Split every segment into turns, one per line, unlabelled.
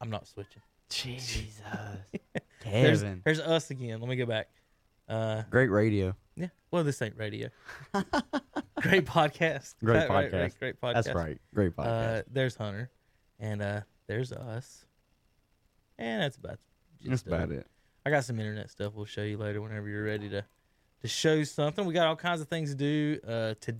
I'm not switching.
Jesus.
There's,
Kevin.
there's us again. Let me go back. Uh,
Great radio.
yeah. Well, this ain't radio. great podcast.
Great
Right, right,
podcast.
great podcast.
That's right. Great podcast.
Uh, there's Hunter, and uh, there's us, and that's about.
That's
just, uh,
about it.
I got some internet stuff we'll show you later whenever you're ready to to show something. We got all kinds of things to do uh to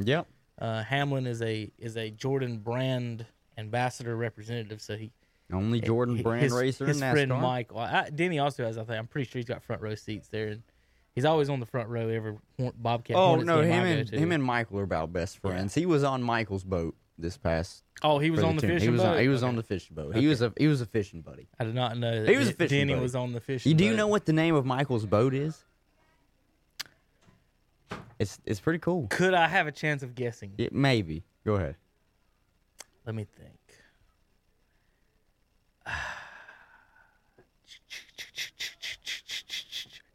Yep.
uh Hamlin is a is a Jordan brand ambassador representative, so he
Only Jordan
he-
brand
his,
racer
his friend Mike. I, Denny also has. I think I'm pretty sure he's got front row seats there, and he's always on the front row every Bobcat.
Oh
Hornets
no, him and him and Michael are about best friends. He was on Michael's boat this past.
oh, he was on the
team.
fishing
He was
boat.
on, he was
Okay.
on the fishing boat.
Okay.
He was a he was a fishing buddy.
I did not know that.
He was a fishing
Denny
buddy.
was on the fishing.
You do you
boat.
know what the name of Michael's boat is? It's it's pretty cool.
Could I have a chance of guessing?
It, maybe. Go ahead.
Let me think.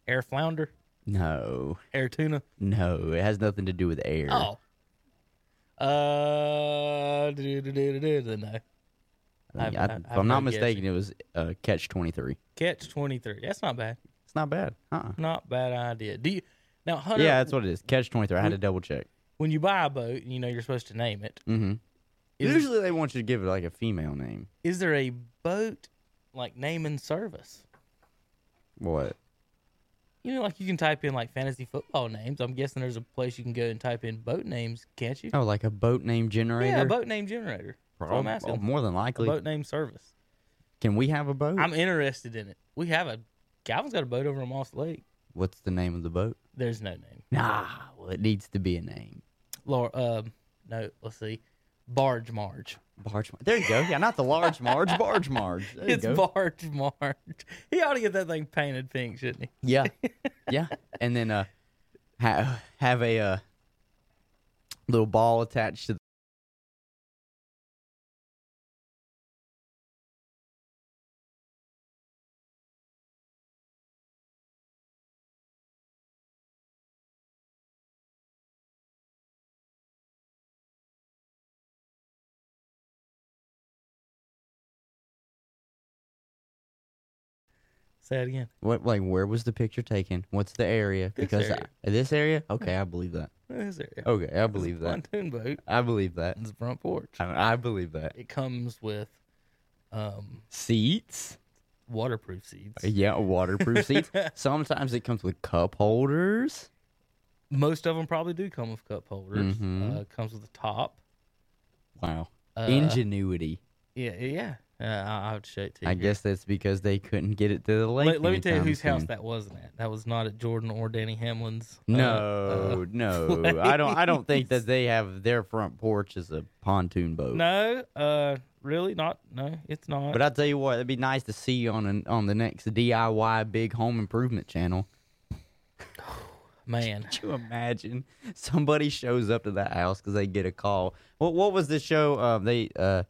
Air flounder,
No,
air tuna.
no, it has nothing to do with air.
Oh. Uh, do, do, do, do, do, no.
I
I
I- if I'm not mistaken, it was uh, catch twenty three.
Catch twenty three. That's not bad.
It's not bad. Uh-uh.
Not bad idea. Do you now, Hunter?
Yeah, that's what it is. Catch twenty three. I had to double check.
when you buy a boat, you know you're supposed to name it.
Mm-hmm.
Is,
Usually they want you to give it like a female name.
is there a boat like name and service?
What?
You know, like you can type in like fantasy football names. I'm guessing there's a place you can go and type in boat names, can't you?
Oh, like a boat name generator?
yeah, a boat name generator. What I'm
Oh, more than
A
likely.
boat name service.
Can we have a boat?
I'm interested in it. We have a Calvin's got a boat over in Moss Lake.
What's the name of the boat?
There's no name.
Nah, well, it needs to be a name.
Laura, um, no, let's see, Barge Marge.
Barge. Mar- There you go. Yeah, not the large Marge. Barge Marge. There you
It's
go.
Barge Marge. He ought to get that thing painted pink, shouldn't he?
yeah, yeah. And then uh, ha- have a uh, little ball attached to.
Say it again.
what like where was the picture taken? What's the area?
This
because
area.
I, this area. Okay, I believe that.
This area.
Okay, I believe that.
Pontoon boat.
I believe that.
It's the front porch.
I, I believe that.
It comes with um,
Seats.
waterproof seats.
Yeah, waterproof seats. Sometimes it comes with cup holders.
Most of them probably do come with cup holders.
Mhm.
Uh, comes with a top.
Wow.
Uh,
Ingenuity.
Yeah, yeah. Uh, I, I would show it to you.
I
here.
guess that's because they couldn't get it to the lake.
Let, let me tell you whose house that wasn't at. That was not at Jordan or Denny Hamlin's. uh,
No,
uh,
no, I don't. I don't think that they have their front porch as a pontoon boat.
No, uh, really not. No, it's not.
But I tell you what, it'd be nice to see on an, on the next DIY big home improvement channel.
Man,
Could you imagine somebody shows up to that house because they get a call? What what was the show? Uh, they uh,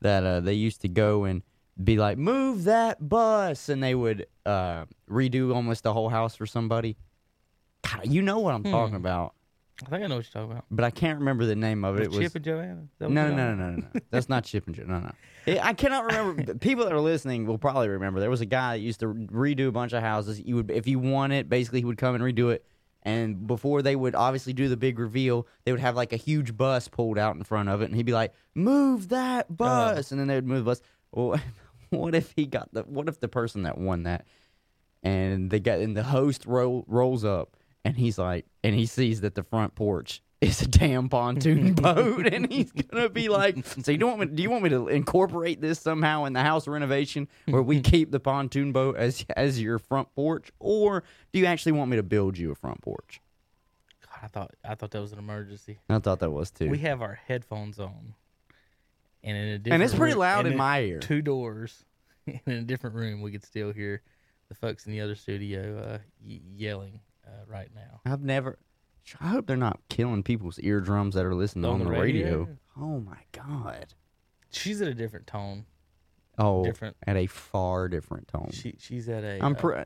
that uh, they used to go and be like, move that bus, and they would uh, redo almost the whole house for somebody. God, you know what I'm talking
Hmm.
about,
I think I know what you're talking about.
but I can't remember the name of it. It
Was Chip and Joanna? Is that what
no, no, no, no, no. That's not Chip and Joanna. No, no. Yeah, I cannot remember. People that are listening will probably remember. There was a guy that used to redo a bunch of houses. You would, if you won it, basically he would come and redo it. And before they would obviously do the big reveal, they would have like a huge bus pulled out in front of it, and he'd be like, "Move that uh. bus," and then they would move the bus. Well, what if he got the? What if the person that won that, and they got, and the host roll, rolls up, and he's like, and he sees that the front porch is a damn pontoon boat, and he's gonna be like, "So you don't want me? Do you want me to incorporate this somehow in the house renovation where we keep the pontoon boat as as your front porch, or do you actually want me to build you a front porch?"
God, I thought I thought that was an emergency.
I thought that was too.
We have our headphones on, and in a different
and it's pretty
room-
loud
and
in my ear.
two doors, and in a different room, we could still hear the folks in the other studio uh, y- yelling uh, right now.
I've never. I hope they're not killing people's eardrums that are listening
On
on,
the
the radio.
radio?
Oh my god.
She's at a different tone.
Oh,
Different.
at a far different tone.
She she's at a.
I'm
uh,
pre-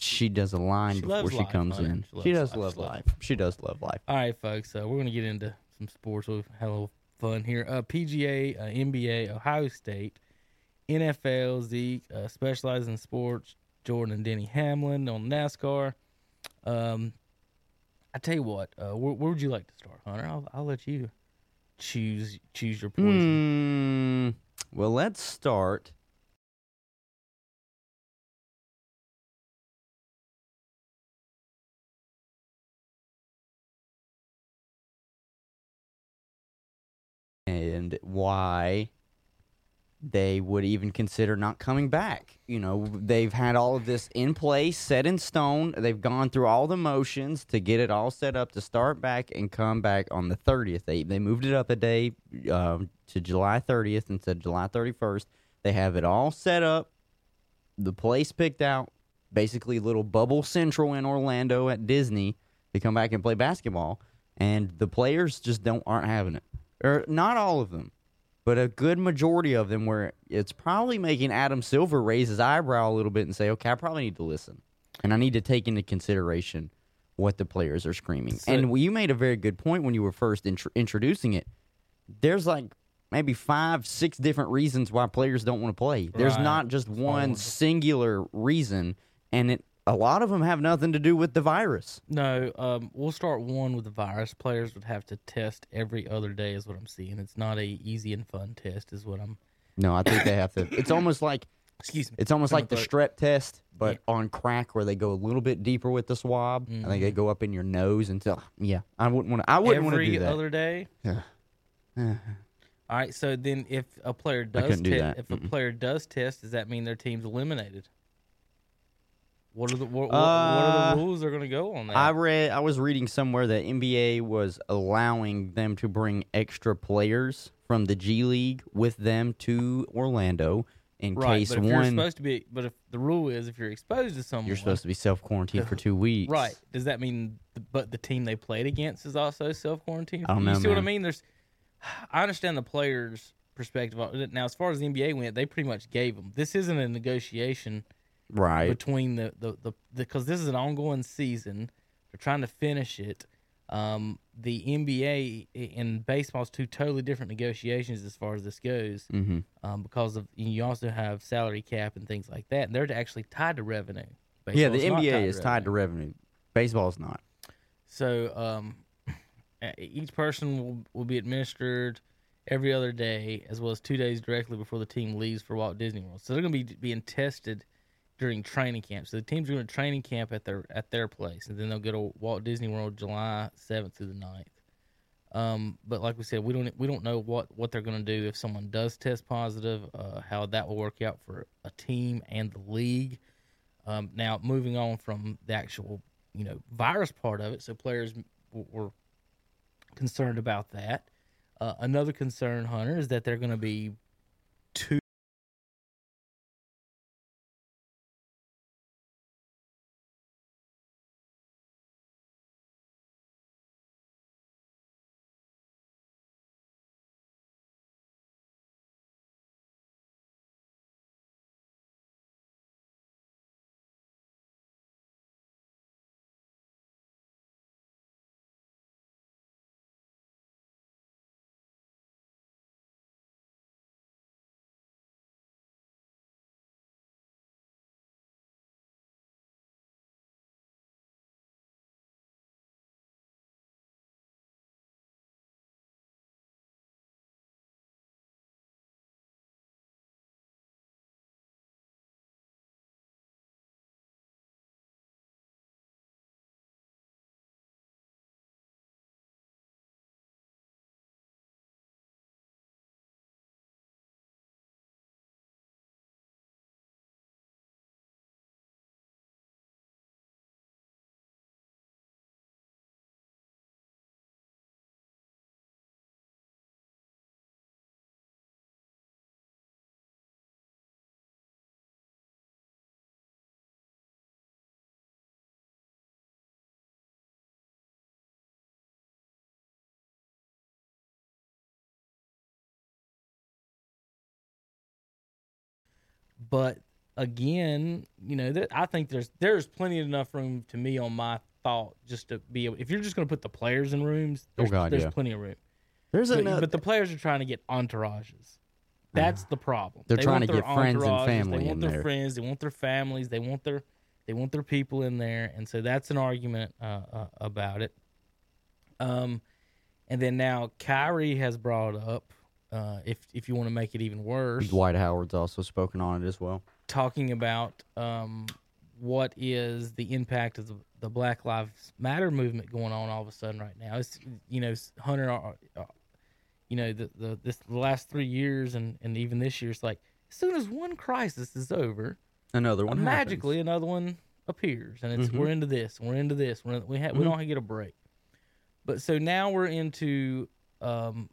she does a line
She
before she
life,
comes
Hunter.
in.
She
She, does
life.
love life. She does love life.
All right, folks. So we're gonna get into some sports. We've had a little fun here. Uh, PGA, uh, NBA, Ohio State, NFL. Zeke uh, specializes in sports. Jordan and Denny Hamlin on NASCAR. Um, I tell you what. Uh, where, where would you like to start, Hunter? I'll, I'll let you choose choose your poison.
Hmm. Well, let's start. And why they would even consider not coming back. You know, they've had all of this in place, set in stone. They've gone through all the motions to get it all set up to start back and come back on the 30th. They they moved it up a day um, to July 30th instead of July 31st. They have it all set up, the place picked out, basically little bubble central in Orlando at Disney to come back and play basketball, and the players just don't aren't having it. Or not all of them but a good majority of them where it's probably making Adam Silver raise his eyebrow a little bit and say, "Okay, I probably need to listen, and I need to take into consideration what the players are screaming."
So-
and you made a very good point when you were first intro- introducing it. There's like maybe five, six different reasons why players don't want to play. There's
Right.
not just one singular reason, and it a lot of them have nothing to do with the virus.
No, um, we'll start one with the virus. Players would have to test every other day, is what I'm seeing. It's not a easy and fun test, is what I'm.
No, I think they have to. It's almost like
Excuse me.
It's almost like the
the
strep test, but on crack, where they go a little bit deeper with the swab. I think they go up in your nose until. Yeah, I wouldn't want to. I wouldn't want to
every
do that.
Every other day.
Yeah.
All right. So then, if a player does
couldn't do
if a
Mm-mm.
player does test, does that mean their team's eliminated? What are the what, what, what
Uh,
are the rules they're going to go on that?
I read. I was reading somewhere that NBA was allowing them to bring extra players from the G League with them to Orlando in
right,
case
but if you're supposed to be, but if the rule is if you're exposed to someone,
You're supposed to be self quarantined for two weeks.
Right. Does that mean, the, but the team they played against is also self quarantined?
I don't
you
know,
see what I mean? There's, I understand the players' perspective. Now, as far as the NBA went, they pretty much gave them. This isn't a negotiation
Right.
between the the the because this is an ongoing season. They're trying to finish it. Um, the NBA and baseball's two totally different negotiations as far as this goes,
Mm-hmm.
um, because of you also have salary cap and things like that, and they're actually tied to revenue.
Yeah, the NBA is tied to
revenue.
revenue. Baseball's not.
So um, each person will, will be administered every other day, as well as two days directly before the team leaves for Walt Disney World. So they're going to be being tested during training camp. So the teams are going to training camp at their at their place, and then they'll go to Walt Disney World July seventh through the 9th. Um, but like we said, we don't we don't know what, what they're going to do if someone does test positive, uh, how that will work out for a team and the league. Um, now, moving on from the actual you know virus part of it, so players were concerned about that. Uh, another concern, Hunter, is that they're going to be two. But again, you know, there, I think there's there's plenty enough room to me on my thought just to be able. If you're just going to put the players in rooms,
Oh,
there's,
God,
there's
yeah.
plenty of room.
There's
But,
another.
but the players are trying to get entourages. That's the problem.
They're
They
trying to get friends and family
They want their
there.
friends. They want their families. They want their they want their people in there, and so that's an argument uh, uh, about it. Um, and then now Kyrie has brought up, uh, if if you want to make it even worse,
Dwight Howard's also spoken on it as well.
talking about um, what is the impact of the, the Black Lives Matter movement going on all of a sudden right now. It's you know Hunter, uh, uh, you know the the this the last three years and and even this year, it's like as soon as one crisis is over,
Another one.
magically another one appears, and it's
Mhm.
we're into this, we're into this, we're, we ha- we
Mhm.
don't get a break. But so now we're into um,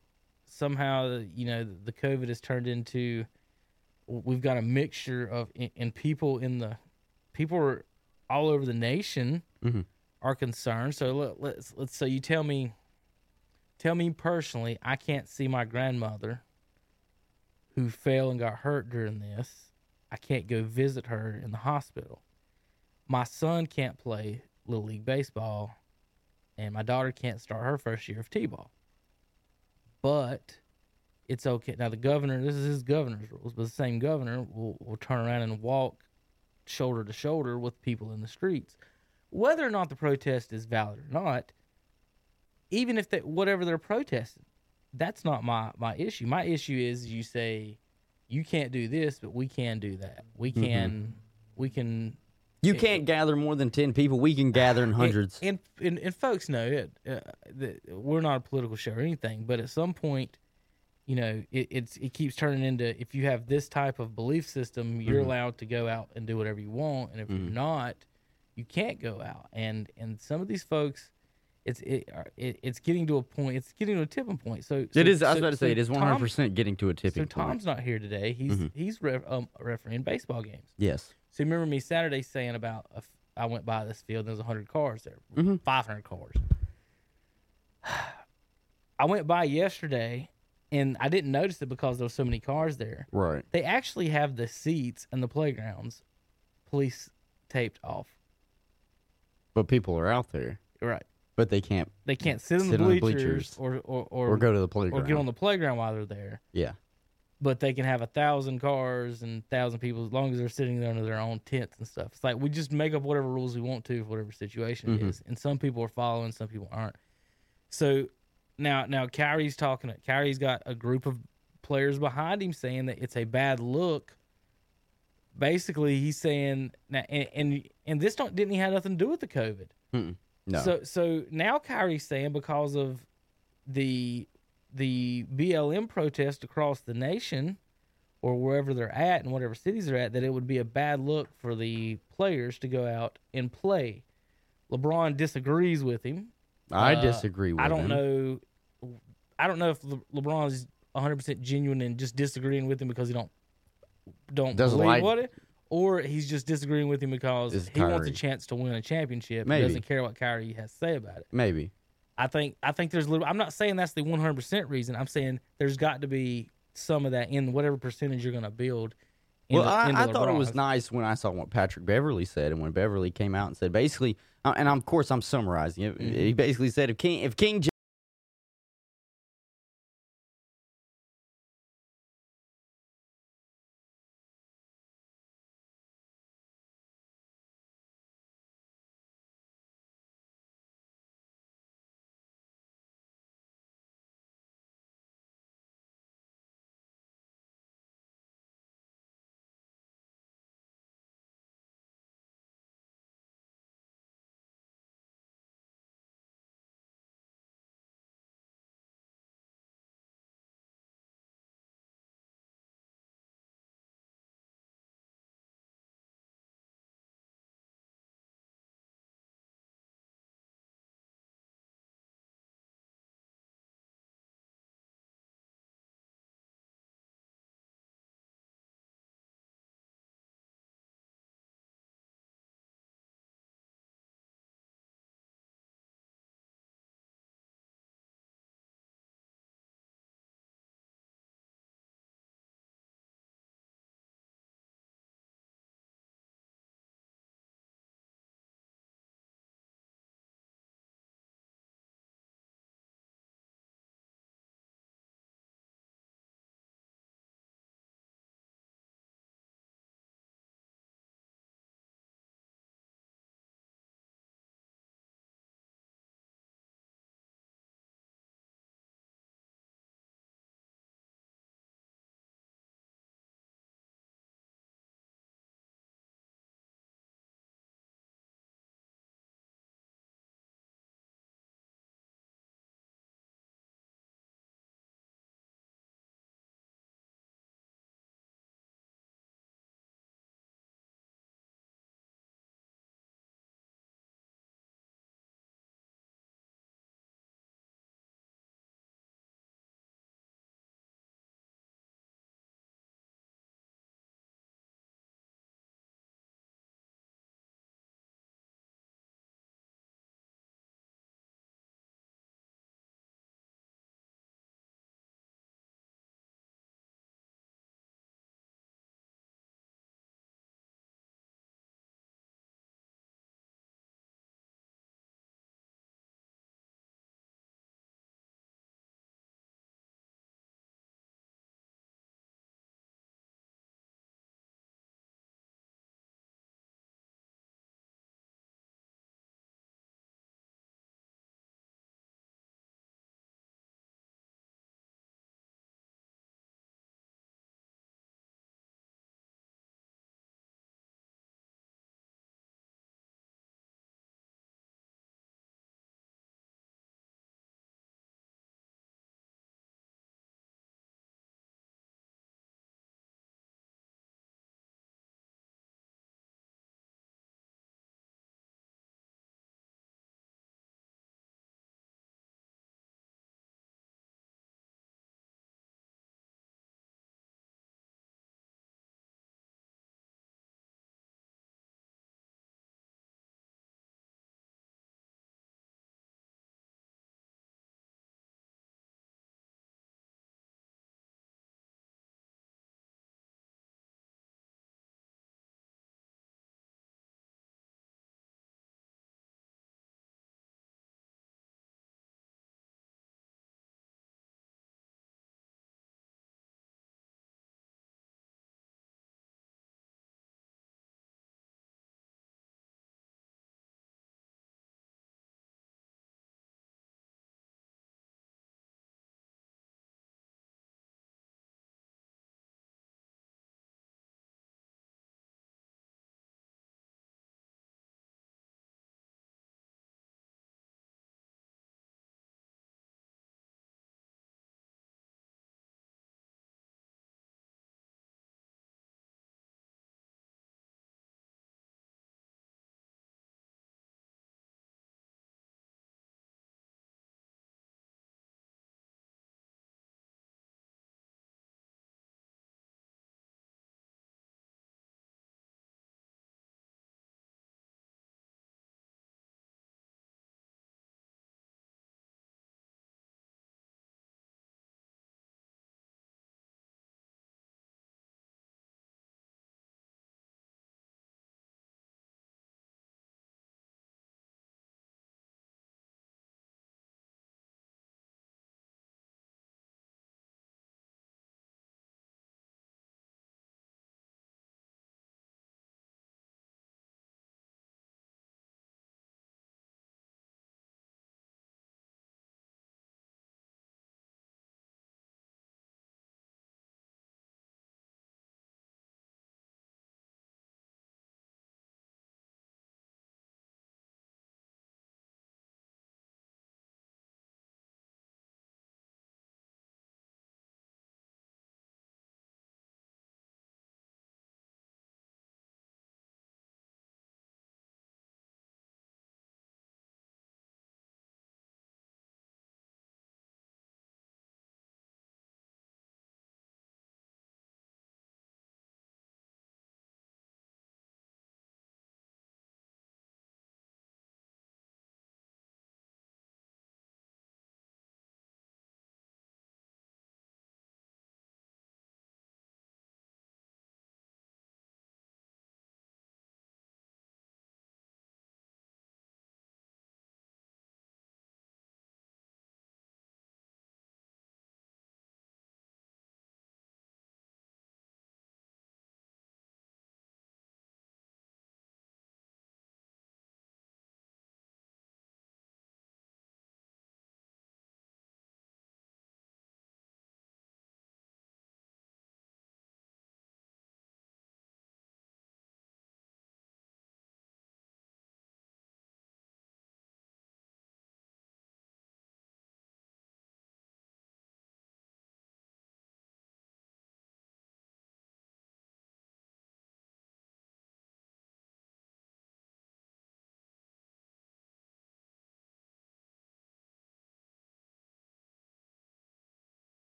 somehow you know the, COVID has turned into we've got a mixture of and- people in the people are all over the nation
Mhm.
are concerned. So let, let's let's so you tell me tell me personally, I can't see my grandmother who fell and got hurt during this. I can't go visit her in the hospital. My son can't play little league baseball, and my daughter can't start her first year of t-ball. But it's okay. Now the governor, this is his governor's rules, but the same governor will, will turn around and walk shoulder to shoulder with people in the streets. Whether or not the protest is valid or not, even if they whatever they're protesting, that's not my my issue. My issue is you say you can't do this, but we can do that. We
Mm-hmm.
can we can
You can't gather more than ten people. We can gather in hundreds.
and and, and folks know it. Uh, that we're not a political show or anything, but at some point, you know, it, it's it keeps turning into if you have this type of belief system, you're
Mm-hmm.
allowed to go out and do whatever you want, and if you're not, you can't go out. And and some of these folks, it's it, it it's getting to a point. It's getting to a tipping point. So, so
it is. I was
so-
about to say
so
it is one hundred percent getting to a
So
tipping point.
Tom's not here today. He's
Mm-hmm.
he's um, refereeing baseball games.
Yes.
So you remember me Saturday saying about a I went by this field and there was 100 cars there,
Mm-hmm.
500 cars. I went by yesterday and I didn't notice it because there were so many cars there.
Right.
They actually have the seats and the playgrounds police taped off.
But people are out there.
Right.
but they can't
They can't sit in
Sit
the
on the
bleachers,
bleachers.
or or or,
or go to the playground.
or get on the playground while they're there.
yeah,
But they can have a thousand cars and thousand people as long as they're sitting there under their own tents and stuff. It's like we just make up whatever rules we want to for whatever situation it
Mhm.
is, and some people are following, some people aren't. So now now Kyrie's talking. Kyrie's got a group of players behind him saying that it's a bad look. Basically, he's saying now, and and, and this don't didn't he have nothing to do with the COVID.
no,
So so now Kyrie's saying because of the the BLM protest across the nation or wherever they're at and whatever cities they're at that it would be a bad look for the players to go out and play. LeBron disagrees with him.
I
uh,
disagree with
I don't
him.
know I don't know if Le- is 100% genuine and just disagreeing with him because he don't don't
Doesn't
believe
like-
what it or he's just disagreeing with him because he wants a chance to win a championship.
Maybe.
He doesn't care what Kyrie has to say about it.
Maybe.
I think I think there's a little. I'm not saying that's the 100 percent reason. I'm saying there's got to be some of that in whatever percentage you're going to build.
Well,
into-
I, I thought it was nice when I saw what Patrick Beverley said, and when Beverley came out and said basically, uh, and of course I'm summarizing it.
Mhm.
He basically said if King if King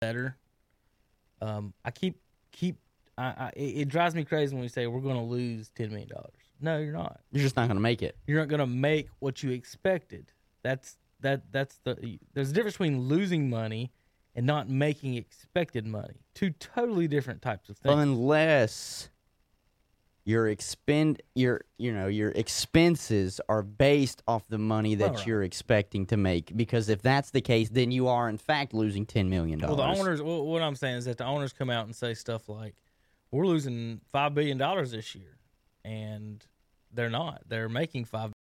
better. Um, I keep keep I, I it drives me crazy when we say we're going to lose ten million dollars. No, you're not.
You're just not going to make it.
You're not going to make what you expected. That's that that's the there's a difference between losing money and not making expected money. Two totally different types of things.
unless your expend your you know your expenses are based off the money that
Alright.
you're expecting to make because if that's the case then you are in fact losing 10 million dollars.
Well, the owners. Well, what I'm saying is that the owners come out and say stuff like, "We're losing five billion dollars this year," and they're not. They're making five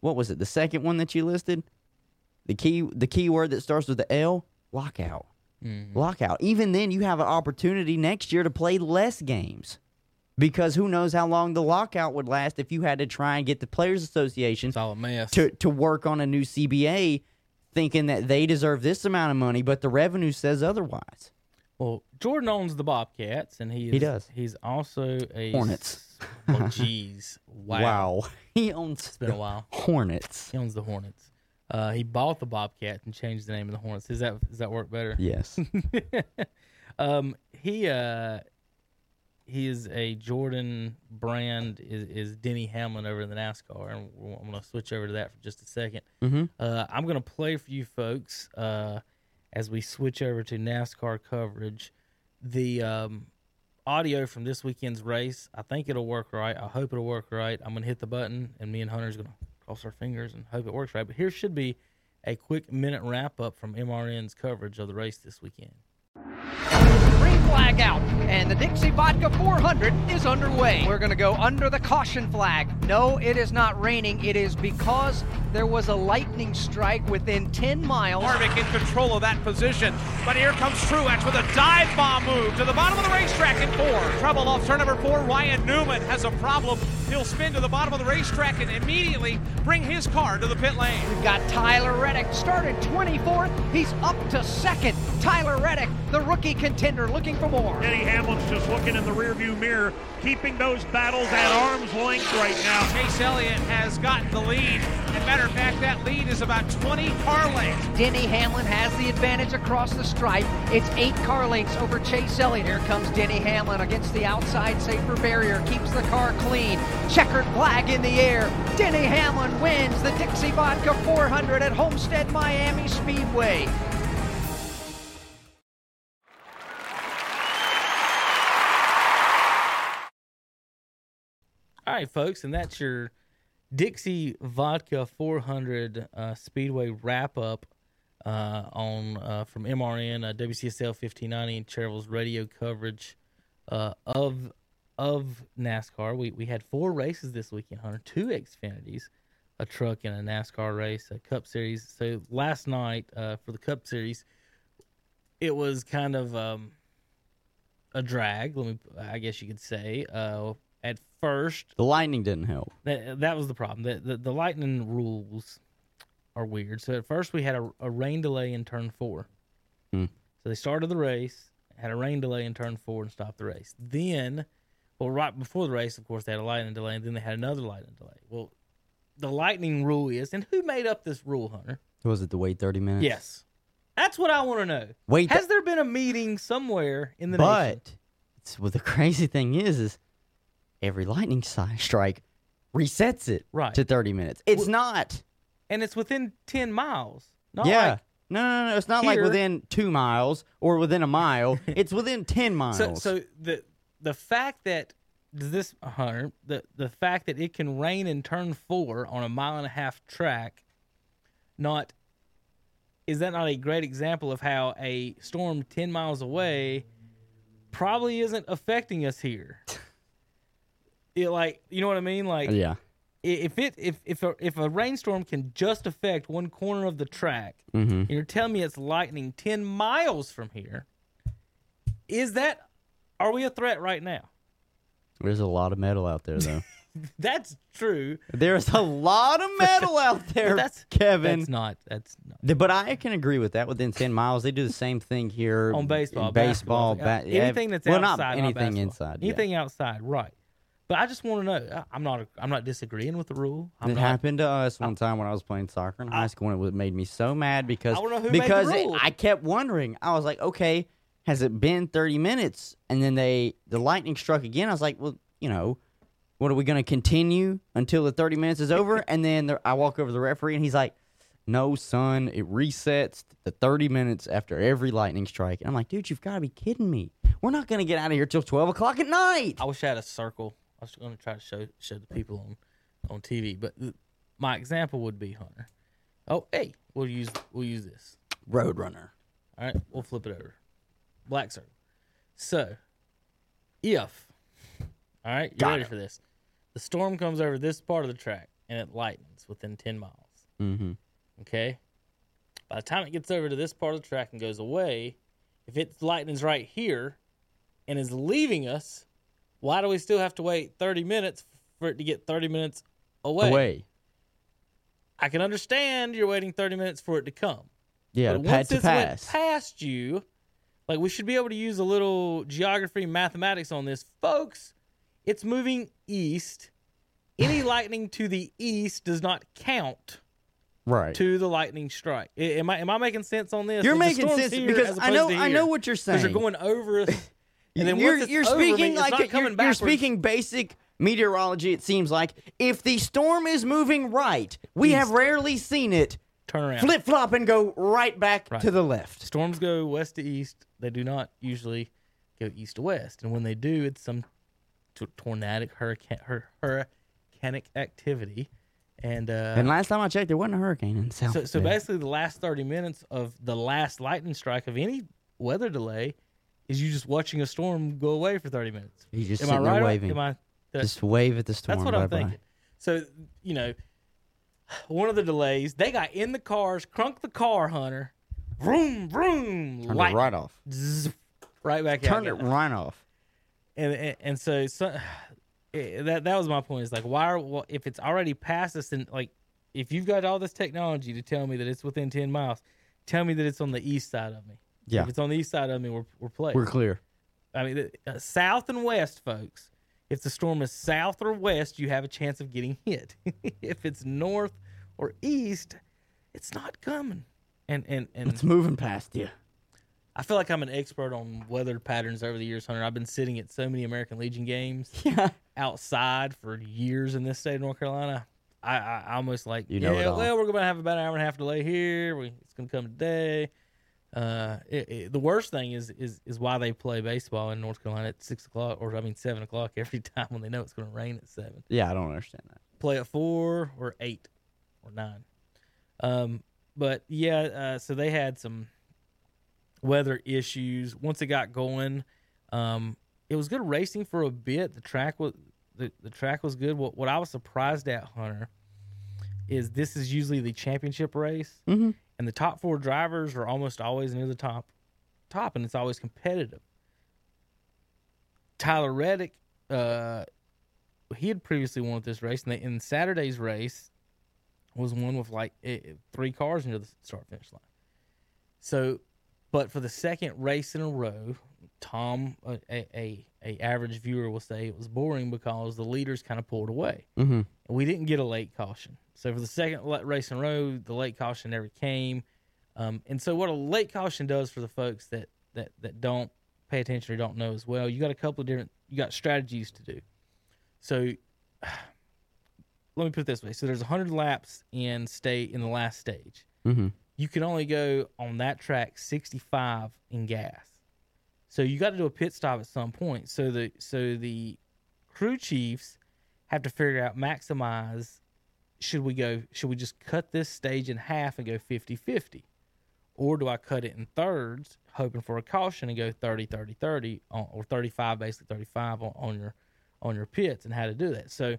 what was it? The second one that you listed, the key the keyword that starts with the L, lockout.
Mhm.
Lockout. Even then, you have an opportunity next year to play less games. Because who knows how long the lockout would last if you had to try and get the Players Association
all a mess.
to, to work on a new CBA thinking that they deserve this amount of money, but the revenue says otherwise.
Well, Jordan owns the Bobcats, and he is,
He does.
He's also a
Hornets.
Oh, jeez, wow.
He owns
It's been a while.
Hornets.
He owns the Hornets. Uh, he bought the Bobcats and changed the name of the Hornets. Does that does that work better?
Yes.
um, he uh, he is a Jordan brand is, is Denny Hamlin over in the NASCAR, and I'm going to switch over to that for just a 2nd
Mhm.
Uh, I'm going to play for you folks uh, as we switch over to NASCAR coverage. The um, audio from this weekend's race. I think it'll work right. I hope it'll work right. I'm to hit the button, and me and Hunter's to cross our fingers and hope it works right. But here should be a quick minute wrap up from MRN's coverage of the race this weekend.
Green flag out, and the Dixie Vodka 400 is underway. We're going to go under the caution flag. No, it is not raining. It is because there was a lightning strike within 10 miles.
Harvick in control of that position. But here comes Truex with a dive bomb move to the bottom of the racetrack in four. Trouble off turn number four. Ryan Newman has a problem. He'll spin to the bottom of the racetrack and immediately bring his car to the pit lane.
We've got Tyler Reddick started 24th. He's up to second. Tyler Reddick, the rookie contender, looking for more.
Denny Hamlin's just looking in the rearview mirror, keeping those battles at arm's length right now.
Chase Elliott has gotten the lead. As a matter of fact, that lead is about 20 car lengths.
Denny Hamlin has the advantage across the stripe. It's eight car lengths over Chase Elliott. Here comes Denny Hamlin against the outside safer barrier, keeps the car clean. Checkered flag in the air. Denny Hamlin wins the Dixie Vodka 400 at Homestead Miami Speedway.
All right, folks, and that's your Dixie Vodka 400 uh, Speedway wrap up uh, on uh, from MRN uh, WCSL 1590 and Cheryl's radio coverage uh, of of NASCAR. We we had four races this weekend, Hunter. Two Xfinities, a truck and a NASCAR race, a Cup Series. So last night uh, for the Cup Series, it was kind of um, a drag. Let me, I guess you could say. At first,
The lightning didn't help.
that that was the problem. The, the the lightning rules are weird. So at first we had a, a rain delay in turn four.
Hmm.
So they started the race, had a rain delay in turn four, and stopped the race. Then, well, right before the race, of course, they had a lightning delay, and then they had another lightning delay. Well, the lightning rule is, and who made up this rule, Hunter?
Was it to wait 30 minutes?
Yes, that's what I want to know.
Wait,
Has there been a meeting somewhere in the nation?
but it's, well, the crazy thing is, is every lightning strike resets it
Right.
to 30 minutes. It's
Well-
not.
And it's within ten miles. Not
yeah.
like
no, no, no. It's not like within two miles or within a mile. it's within 10 miles.
So, so the the fact that does this Hunter the the fact that it can rain in turn four on a mile and a half track, not is that not a great example of how a storm ten miles away probably isn't affecting us here? it like you know what I mean? Like
yeah.
if it if if a, if a rainstorm can just affect one corner of the track,
Mm-hmm.
and you're telling me it's lightning 10 miles from here is that are we a threat right now
There's a lot of metal out there, though.
that's true
There's a lot of metal out there,
that's
Kevin.
that's not that's not
But I can agree with that. Within ten miles, they do the same thing here
on baseball
baseball,
basketball,
ba-
anything that's
well,
outside
not anything inside. yeah.
anything outside right but i just want to know i'm not i'm not disagreeing with the rule i'm
it
not
happened to us one time when I was playing soccer in high school, and it made me so mad because
I wanna know who made the
because it- I kept wondering. I was like, okay, has it been thirty minutes? And then they the lightning struck again. I was like, well, you know, what are we going to continue until the thirty minutes is over? and then the, I walk over to the referee, and he's like, no, son, it resets the thirty minutes after every lightning strike. And I'm like, dude, you've got to be kidding me. We're not going to get out of here till twelve o'clock at night.
i wish i had a circle i was going to try to show show the people on on tv but th- my example would be hunter oh hey we'll use we'll use this
Roadrunner.
All right, we'll flip it over. Black circle. So, if, all right, you
Got
ready
it.
for this? The storm comes over this part of the track, and it lightens within 10 miles.
Mm-hmm.
Okay. By the time it gets over to this part of the track and goes away, if it lightens right here and is leaving us, why do we still have to wait 30 minutes for it to get 30 minutes away?
Away.
I can understand you're waiting 30 minutes for it to come.
Yeah,
but once
to
it's went past you, like we should be able to use a little geography mathematics on this. Folks, it's moving east. Any lightning to the east does not count
right.
to the lightning strike. Am I am I making sense on this?
You're
Is
making sense because I know I know what you're saying.
Because you're going over. And then
you're, you're
over
speaking like you're, you're speaking basic meteorology. It seems like if the storm is moving right, we have rarely seen it
Turn around.
flip flop and go right back
Right.
to the left.
Storms go west to east. They do not usually go east to west. And when they do, it's some t- tornadic hurricane hur- hurricanic activity. And uh,
And last time I checked, there wasn't a hurricane in South.
so, so basically, the last 30 minutes of the last lightning strike of any weather delay is you just watching a storm go away for 30 minutes.
He's just
Am I right?
waving.
Am I? that-
Just wave at the storm.
That's what I'm
bye-bye.
thinking. So, you know, one of the delays, they got in the cars, crunk the car, Hunter. Vroom, vroom.
Turned
light,
it right off.
zzz, right back out.
Turned it right off.
And, and, and so, so eh, that that was my point. Is like, why are, well, if it's already past us and like, if you've got all this technology to tell me that it's within 10 miles, tell me that it's on the east side of me.
Yeah.
If it's on the east side of me, we're, we're playing.
We're clear.
I mean, uh, south and west, folks. If the storm is south or west, you have a chance of getting hit. if it's north or east, it's not coming. And and and
It's moving past you.
I feel like I'm an expert on weather patterns over the years, Hunter. I've been sitting at so many American Legion games
Yeah.
outside for years in this state of North Carolina. I, I almost like
You know
yeah, well, we're going to have about an hour and a half delay here. We, it's going to come today. Uh, it, it, the worst thing is is is why they play baseball in North Carolina at six o'clock or I mean seven o'clock every time when they know it's going to rain at seven.
Yeah, I don't understand that.
Play at four or eight or nine. Um, but yeah, uh, so they had some weather issues once it got going. Um, it was good racing for a bit. The track was the, the track was good. What what I was surprised at, Hunter, is this is usually the championship race,
Mhm.
And the top four drivers are almost always near the top, top, and it's always competitive. Tyler Reddick, uh, he had previously won at this race, and they, in Saturday's race was one with like eh, eh, three cars near the start finish line. So, but for the second race in a row, Tom, a, a, a, a average viewer will say it was boring because the leaders kind of pulled away.
Mm-hmm.
We didn't get a late caution. So for the second race in a row, the late caution never came. Um, and so what a late caution does for the folks that, that, that don't pay attention or don't know as well, you got a couple of different, you got strategies to do. So let me put it this way. So there's 100 laps in state in the last stage.
Mm-hmm.
You can only go on that track 65 in gas. So you got to do a pit stop at some point. So the so the crew chiefs have to figure out maximize should we go should we just cut this stage in half and go 50-50 or do I cut it in thirds hoping for a caution and go 30 30 30 on, or 35 basically 35 on, on your on your pits and how to do that. So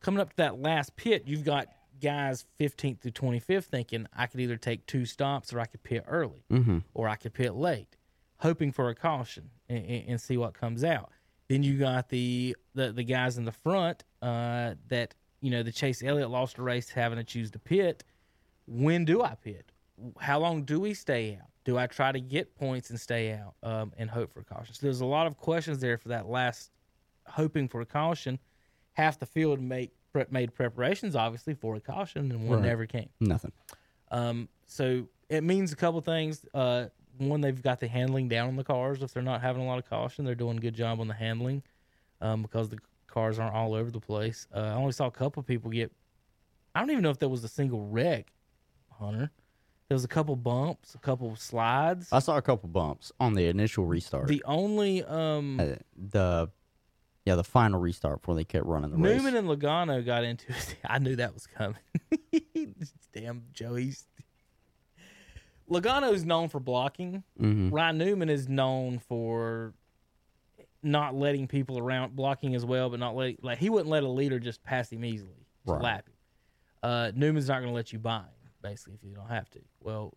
coming up to that last pit, you've got guys 15th through 25th thinking I could either take two stops or I could pit early
Mm-hmm.
or I could pit late, hoping for a caution and, and, and see what comes out. Then you got the the, the guys in the front uh, that you know the Chase Elliott lost a race having to choose to pit. When do I pit? How long do we stay out? Do I try to get points and stay out um, and hope for a caution? So there's a lot of questions there for that last hoping for a caution. Half the field make pre- made preparations obviously for a caution, and one
Right.
never came.
Nothing.
Um, so it means a couple things. Uh, one, they've got the handling down on the cars. If they're not having a lot of caution, they're doing a good job on the handling um, because the cars aren't all over the place. Uh, I only saw a couple people get. I don't even know if there was a single wreck, Hunter. There was a couple bumps, a couple slides.
I saw a couple bumps on the initial restart.
the only um,
Uh, the yeah, the final restart before they kept running the race.
Newman and Logano got into it. I knew that was coming. Damn, Joey's. Logano is known for blocking.
Mhm.
Ryan Newman is known for not letting people around blocking as well, but not letting like he wouldn't let a leader just pass him easily
Right.
lap him. Uh, Newman's not going to let you buy him, basically, if you don't have to. Well,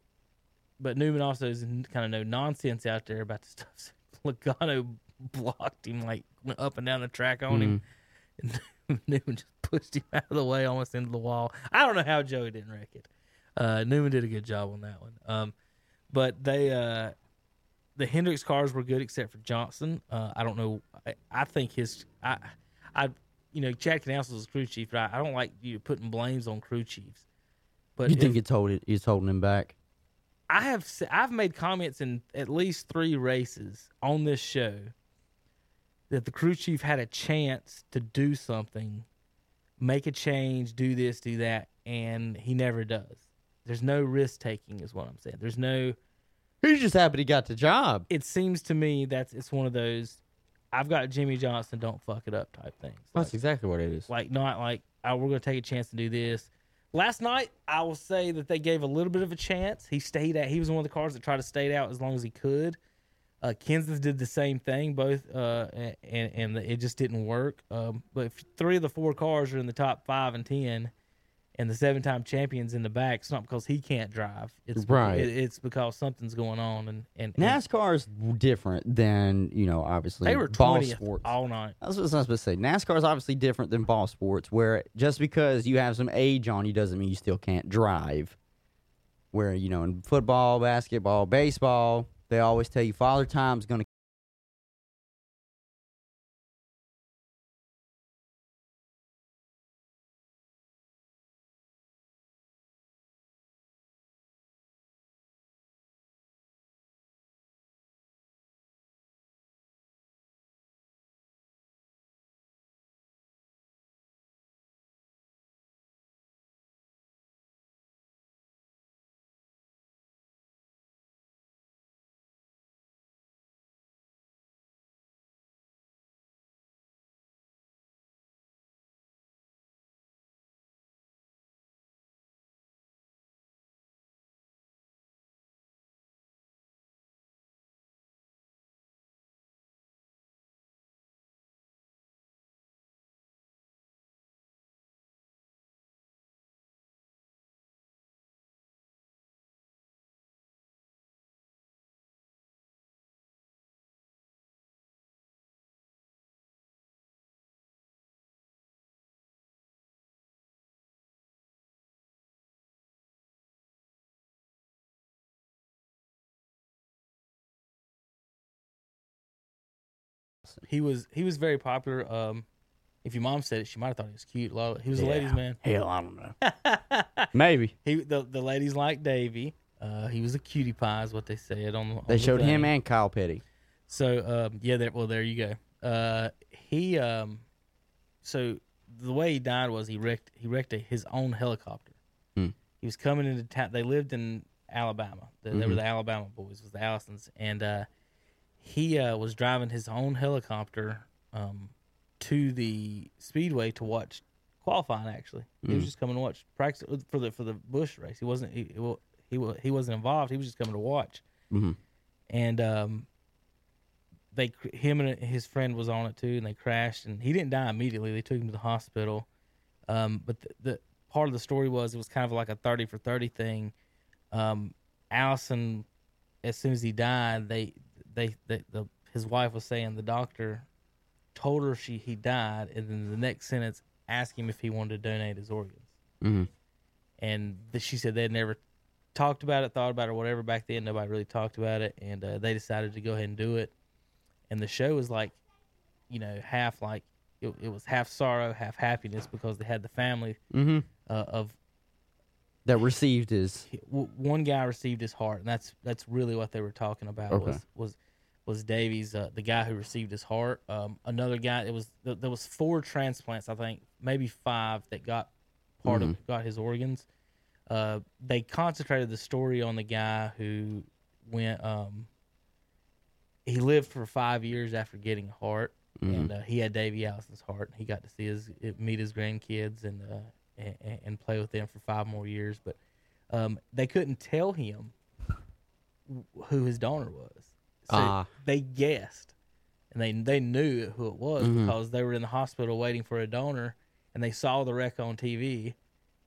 but Newman also is kind of no nonsense out there about the stuff. Logano blocked him, like went up and down the track on him, and Newman just pushed him out of the way, almost into the wall. I don't know how Joey didn't wreck it. Uh, Newman did a good job on that one. Um, but they, uh, the Hendricks cars were good except for Johnson. Uh, I don't know. I, I think his, I, I, you know, Chad Canals was crew chief, but I, I don't like you putting blames on crew chiefs. But
You think
if-
it's holding it's holding him back?
I have I've made comments in at least three races on this show that the crew chief had a chance to do something, make a change, do this, do that, and he never does. There's no risk taking, is what I'm saying. There's no.
He's just happy he got the job.
It seems to me that's it's one of those. I've got Jimmie Johnson, don't fuck it up type things. Like,
That's exactly what it is.
like not like oh, we're going to take a chance to do this. Last night, I will say that they gave a little bit of a chance. He stayed out. He was one of the cars that tried to stay out as long as he could. Uh, Kenseth did the same thing, both, uh, and and it just didn't work. Um, but if three of the four cars are in the top five and ten, and the seven-time champions in the back, it's not because he can't drive. It's
Right.
It, it's because something's going on, and and, and
NASCAR is different than you know, obviously
they were
ball sports.
all night.
That's what I was supposed to say. NASCAR is obviously different than ball sports, where just because you have some age on you doesn't mean you still can't drive. Where you know, in football, basketball, baseball, they always tell you father time's going to.
He was he was very popular. Um, if your mom said it, she might have thought he was cute. A lot of- He was a ladies' man.
Hell, I don't know. Maybe
He the the ladies liked Davey. Uh, he was a cutie pie, is what they said on the. on
they
the
showed him
thing.
and Kyle Petty.
So um, yeah, there, well there you go. Uh, he um, so the way he died was he wrecked he wrecked a, his own helicopter.
Hmm.
He was coming into town. They lived in Alabama. They, they were the Alabama boys, was the Allisons, and uh, he uh, was driving his own helicopter um, to the speedway to watch qualifying. Actually, he was just coming to watch practice for the for the Busch race. He wasn't he he, he, wa- he wasn't involved. He was just coming to watch
Mhm.
and um, they him and his friend was on it too, and they crashed, and he didn't die immediately. They took him to the hospital, um, but the, the part of the story was it was kind of like a thirty for thirty thing. Um, Allison, as soon as he died, they they, they the his wife was saying the doctor told her she he died, and then the next sentence asked him if he wanted to donate his organs
Mhm.
and th- she said they'd never talked about it, thought about it, or whatever back then. Nobody really talked about it, and uh, they decided to go ahead and do it. And the show was like, you know, half like it, it was half sorrow, half happiness because they had the family
Mm-hmm.
uh, of
That received his.
one guy received his heart, and that's that's really what they were talking about
Okay.
was was was Davey's, uh, the guy who received his heart. Um, another guy, it was th- there was four transplants, I think, maybe five that got part
Mm-hmm.
of got his organs. Uh, they concentrated the story on the guy who went. Um, he lived for five years after getting a heart,
Mm-hmm.
and uh, he had Davey Allison's heart. He got to see his meet his grandkids and uh, and, and play with them for five more years. But um, they couldn't tell him who his donor was. So
Ah.
they guessed, and they they knew who it was
Mhm.
because they were in the hospital waiting for a donor, and they saw the wreck on TV,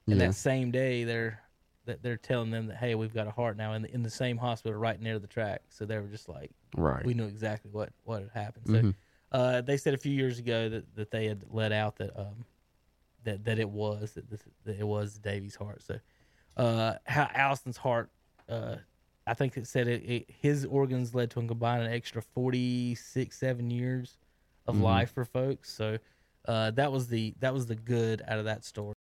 And
Yeah.
that same day, they're that they're telling them that hey, we've got a heart now in the, in the same hospital right near the track. So they were just like,
Right.
we knew exactly what what had happened. So
Mhm.
uh, they said a few years ago that, that they had let out that um that that it was that, this, that it was Davey's heart. So uh, how Allison's heart, uh, I think it said it, it his organs led to a combined an extra forty six seven years of
Mhm.
life for folks. So uh, that was the that was the good out of that story.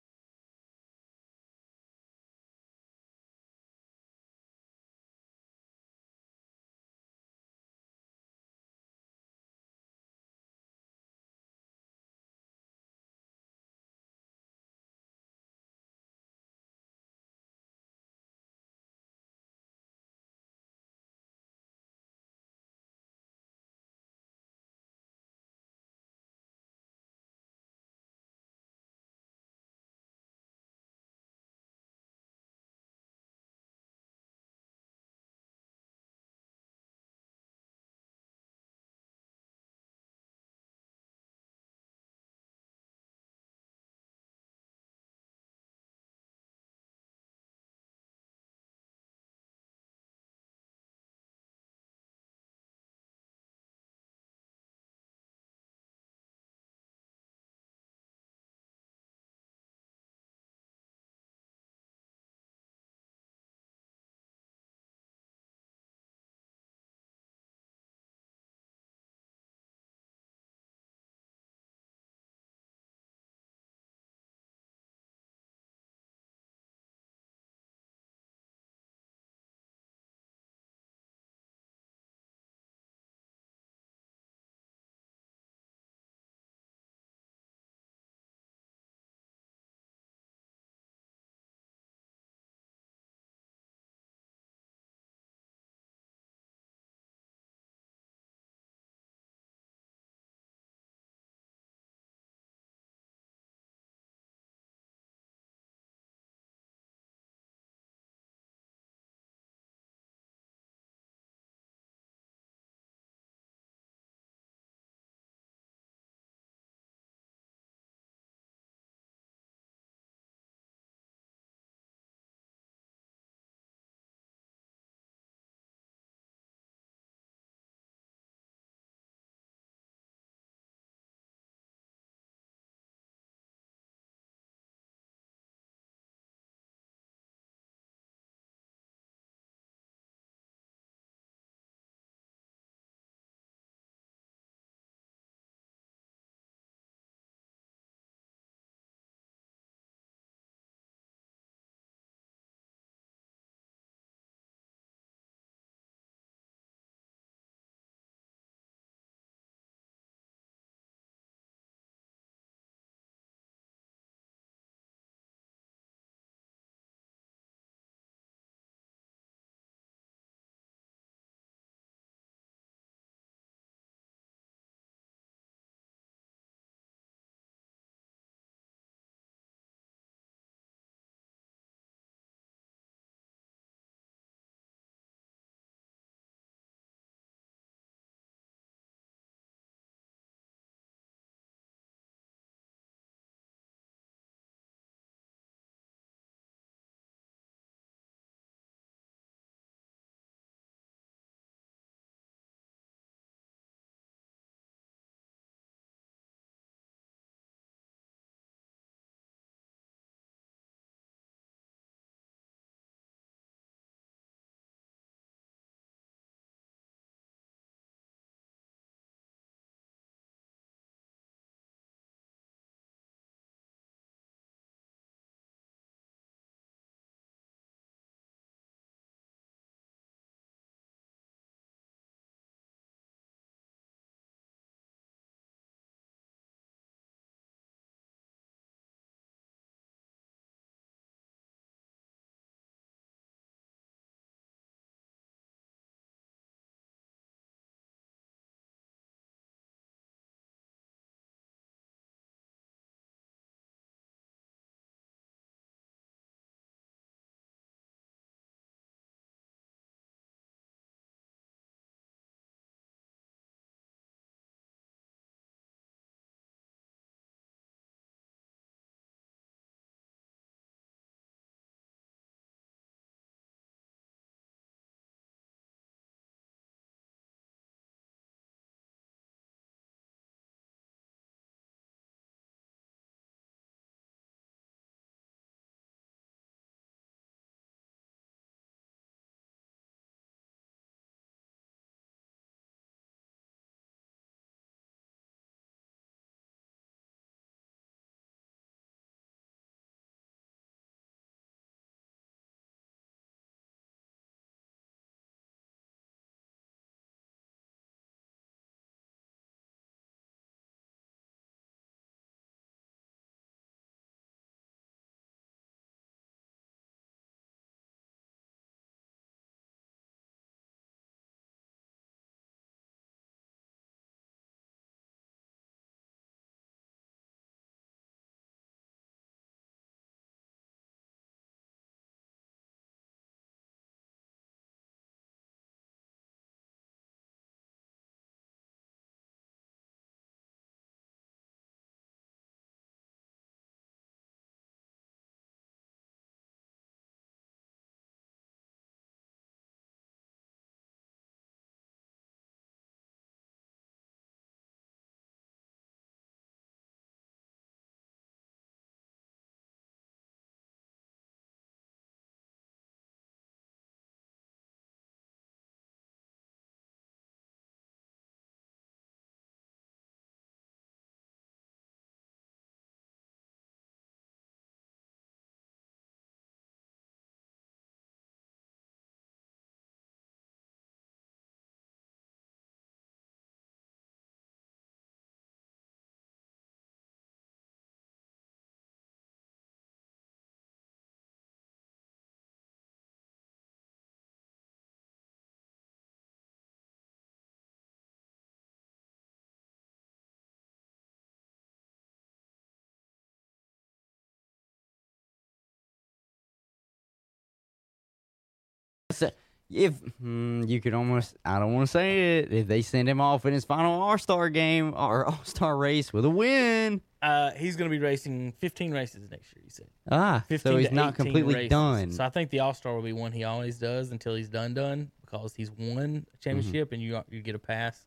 If mm, you could almost, I don't want to say it, if they send him off in his final All Star game or All Star race with a win,
Uh, he's going to be racing 15 races next year. He said.
ah,
15
so he's not completely
races.
done.
So I think the All Star will be one he always does until he's done done because he's won a championship
Mm-hmm.
and you you get a pass.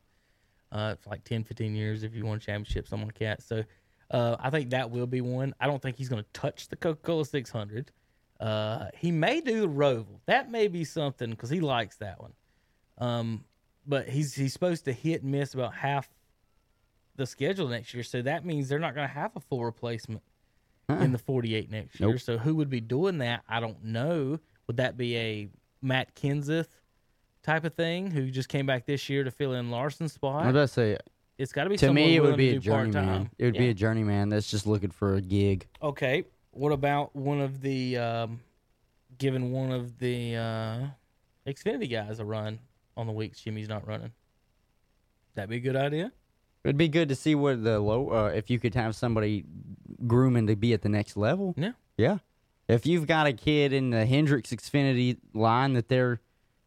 Uh, for like 10, 15 years if you won a championship, something like that. So uh, I think that will be one. I don't think he's going to touch the Coca Cola 600. Uh, he may do the Roval. That may be something because he likes that one. Um, but he's he's supposed to hit and miss about half the schedule next year. So that means they're not going to have a full replacement in the 48 next year. So who would be doing that? I don't know. Would that be a Matt Kenseth type of thing who just came back this year to fill in Larson's spot?
I was about to say,
it's got to be
to
someone
me, it would be a journeyman. It would be a journeyman that's just looking for a gig.
Okay. What about one of the um, giving one of the uh, Xfinity guys a run on the weeks Jimmie's not running? That'd be a good idea.
It'd be good to see what the low, uh, if you could have somebody grooming to be at the next level.
Yeah.
Yeah. If you've got a kid in the Hendrick's Xfinity line that they're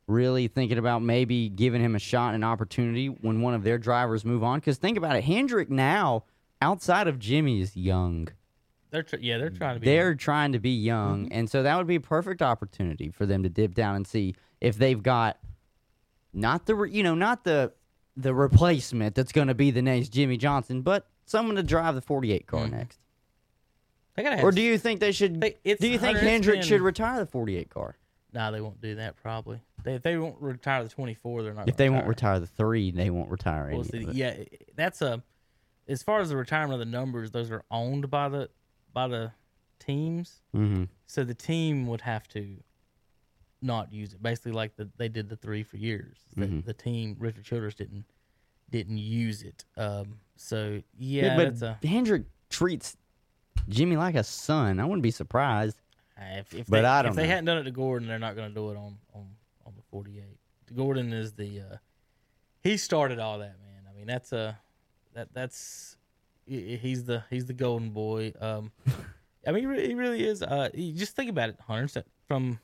really thinking about maybe giving him a shot and an opportunity when one of their drivers move on, because think about it, Hendrick now outside of Jimmy is young.
They're tr- yeah, they're trying to be.
They're trying to be young, and so that would be a perfect opportunity for them to dip down and see if they've got not the re- you know not the the replacement that's going to be the next Jimmie Johnson, but someone to drive the 48 car
Mhm.
next.
They gotta have
Or do you think they should?
They- it's
do you think Hendrick
been-
should retire the 48 car?
Nah, they won't do that probably. They, if they won't retire the 24, they're not.
If
gonna
they won't retire the three, they won't retire any.
Well,
of
see,
it.
yeah, that's a. As far as the retirement of the numbers, those are owned by the by the teams.
Mhm.
So the team would have to not use it. Basically, like the, they did the three for years. The,
Mhm.
the team Richard Childress didn't didn't use it. Um. So yeah,
Yeah, but
a.
Hendrick treats Jimmie like a son. I wouldn't be surprised.
If, if
but
they,
I don't
if they hadn't done it to Gordon, they're not going to do it on on on the 48. Gordon is the uh, he started all that, man. I mean, that's a that that's he's the he's the golden boy. Um, I mean, he really, he really is. Uh, you just think about it, Hunter. From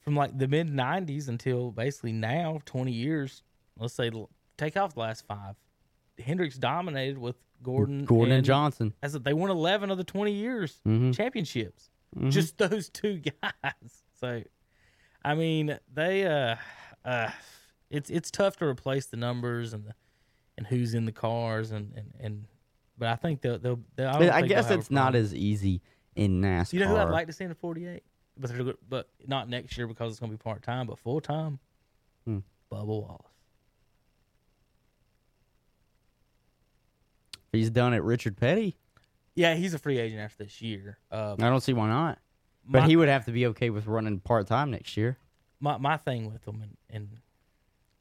from like the mid 90s until basically now, 20 years. Let's say take off the last five. Hendricks dominated with Gordon.
Gordon and Johnson.
As they won 11 of the 20 years
Mhm.
championships.
Mhm.
Just those two guys. So, I mean, they uh, uh, it's it's tough to replace the numbers and the and who's in the cars and and, and but I think they'll they'll. they'll I, don't
I
think
guess
they'll
it's not as easy in NASCAR.
You know who I'd like to see in the 48? But they're, go- but not next year because it's going to be part time, but full time.
Hmm.
Bubba Wallace.
He's done it. Richard Petty.
Yeah, he's a free agent after this year. Uh,
I don't see why not. But
my-
he would have to be okay with running part time next year.
my my thing with him and and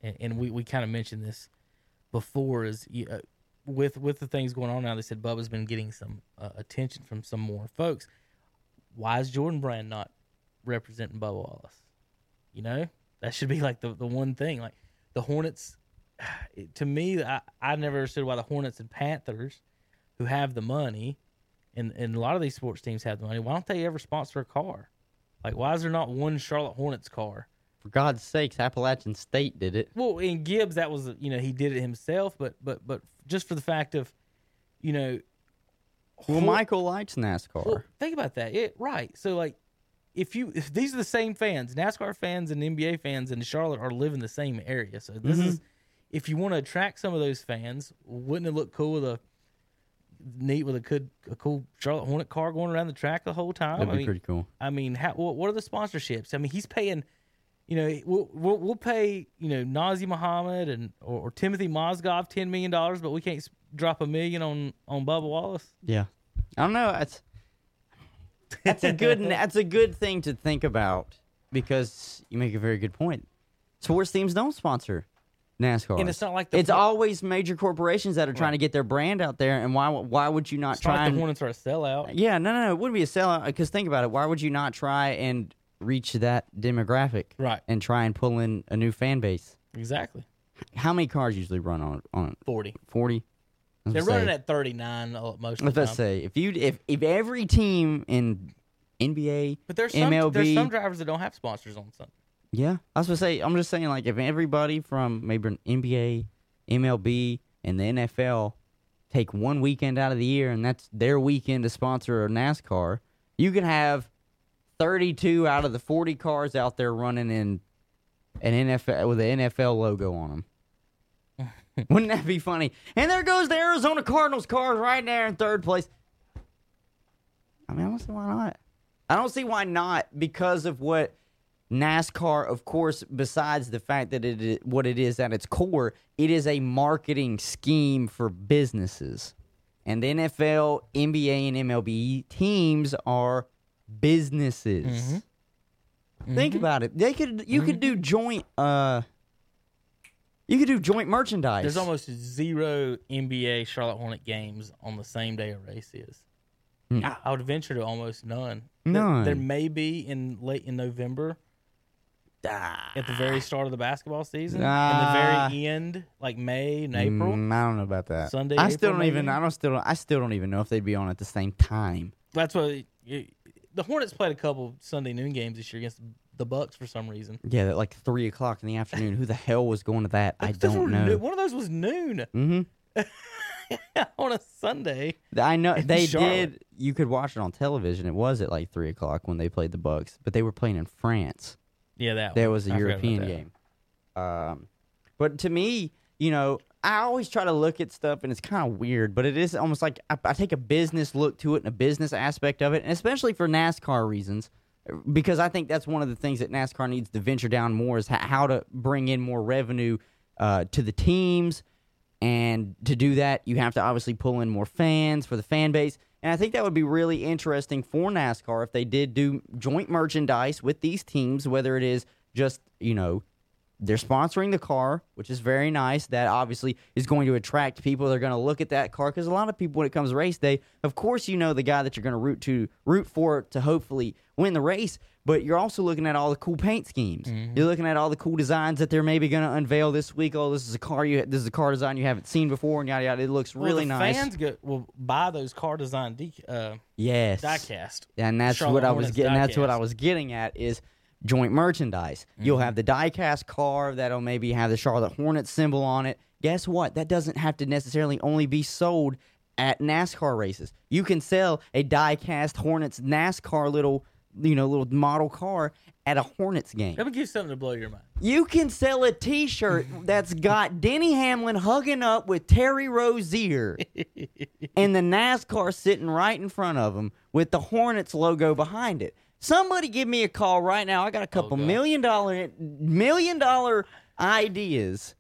and, and we, we kind of mentioned this before is uh, with with the things going on now. They said Bubba's been getting some uh, attention from some more folks. Why is Jordan Brand not representing Bubba Wallace? You know that should be like the the one thing. Like the Hornets, to me, I I never understood why the Hornets and Panthers, who have the money, and and a lot of these sports teams have the money. Why don't they ever sponsor a car? Like, why is there not one Charlotte Hornets car?
For God's sakes, Appalachian State did it.
Well, in Gibbs, that was you know he did it himself, but but but just for the fact of, you know,
Well,
Hor-
Michael likes NASCAR.
Well, think about that. It right. So like, if you if these are the same fans, NASCAR fans and NBA fans in Charlotte are living the same area. So this
Mm-hmm.
is if you want to attract some of those fans, wouldn't it look cool with a neat with a good a cool Charlotte Hornet car going around the track the whole time?
That'd
I
be
mean,
pretty cool.
I mean, how, what, what are the sponsorships? I mean, he's paying, you know, we'll, we'll, we'll pay, you know, Nazr Mohammed and or, or Timofey Mozgov ten million dollars, but we can't drop a million on on Bubba Wallace.
Yeah. I don't know. That's that's a good that's a good thing to think about because you make a very good point. Sports teams don't sponsor NASCAR,
And it's not like the
it's always major corporations that are trying to get their brand out there. And why why would you not
It's
try
not like
and
the Hornets are a sellout.
yeah no no no it wouldn't be a sellout because think about it. Why would you not try and reach that demographic
Right.
and try and pull in a new fan base?
Exactly.
How many cars usually run on on
Forty.
forty?
They're running at thirty nine uh, most of
Let's
time.
say if you if if every team in NBA,
But there's some
MLB,
there's some drivers that don't have sponsors on some.
Yeah, I was gonna say. I'm just saying, like, if everybody from maybe an NBA, MLB, and the NFL take one weekend out of the year, and that's their weekend to sponsor a NASCAR, you can have 32 out of the 40 cars out there running in an NFL with an NFL logo on them. Wouldn't that be funny? And there goes the Arizona Cardinals cars right there in third place. I mean, I don't see why not. I don't see why not because of what NASCAR, of course, besides the fact that it is, what it is at its core, it is a marketing scheme for businesses. And the NFL, NBA, and MLB teams are businesses. Think about it. They could you could do joint uh you could do joint merchandise.
There's almost zero NBA Charlotte Hornet games on the same day a race is. I, I would venture to almost none. There-
None.
There, may be in late in November at the very start of the basketball season.
Ah.
In the very end, like May and April.
Mm, I don't know about that.
Sunday,
I still don't even? I don't still I still don't even know if they'd be on at the same time.
That's what it- the Hornets played a couple Sunday noon games this year against the Bucks for some reason.
Yeah, at like three o'clock in the afternoon. Who the hell was going to that? I don't know.
One of those was noon
Mm-hmm.
on a Sunday.
I know they
Charlotte.
did. You could watch it on television. It was at like three o'clock when they played the Bucks, but they were playing in France.
Yeah, that
There was a
I
European game. Um, but to me, you know, I always try to look at stuff, and it's kind of weird, but it is almost like I, I take a business look to it and a business aspect of it, and especially for NASCAR reasons, because I think that's one of the things that NASCAR needs to venture down more is how to bring in more revenue uh, to the teams. And to do that, you have to obviously pull in more fans for the fan base. And I think that would be really interesting for NASCAR if they did do joint merchandise with these teams, whether it is just, you know, they're sponsoring the car, which is very nice. That obviously is going to attract people. They're going to look at that car because a lot of people, when it comes to race day, of course, you know the guy that you're going to root to root for to hopefully win the race. But you're also looking at all the cool paint schemes. You're looking at all the cool designs that they're maybe going to unveil this week. Oh, this is a car you this is a car design you haven't seen before, and yada yada. It looks
Well,
really nice.
Fans will buy those car design de- uh,
yes,
diecast.
and that's
Charlotte
what I was
Hornets
getting. That's what I was getting at is joint merchandise. You'll mm-hmm. have the diecast car that'll maybe have the Charlotte Hornets symbol on it. Guess what? That doesn't have to necessarily only be sold at NASCAR races. You can sell a diecast Hornets NASCAR little, you know, little model car at a Hornets game.
Let me give you something to blow your mind.
You can sell a T-shirt that's got Denny Hamlin hugging up with Terry Rozier, and the NASCAR sitting right in front of him with the Hornets logo behind it. Somebody give me a call right now. I got a oh, couple
God.
million dollar million dollar ideas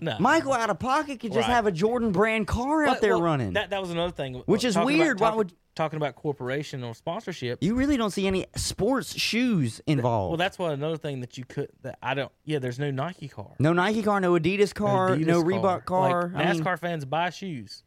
No.
Michael out of pocket could just
Right.
have a Jordan brand car out
But-
there
well,
running.
That that was another thing,
Which is
talking
weird. Why
talking-
would-
talking about corporation or sponsorship?
you really don't see any sports shoes involved.
Well, that's what another thing that you could that I don't. Yeah, there's no Nike car,
no Nike car, no Adidas car,
Adidas
no Reebok car.
Like,
I mean,
NASCAR fans buy shoes.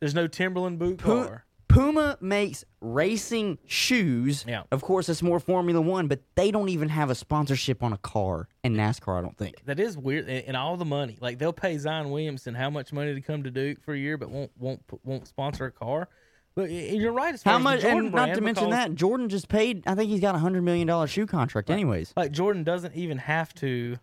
There's no Timberland boot car.
Puma makes racing shoes.
Yeah.
Of course, it's more Formula One, but they don't even have a sponsorship on a car in NASCAR. I don't think.
That is weird, and, and all the money. Like they'll pay Zion Williamson how much money to come to Duke for a year, but won't won't won't sponsor a car. But you're right. As far
How much? And not to mention that Jordan just paid. I think he's got a hundred million dollar shoe contract, anyways.
like Jordan doesn't even have to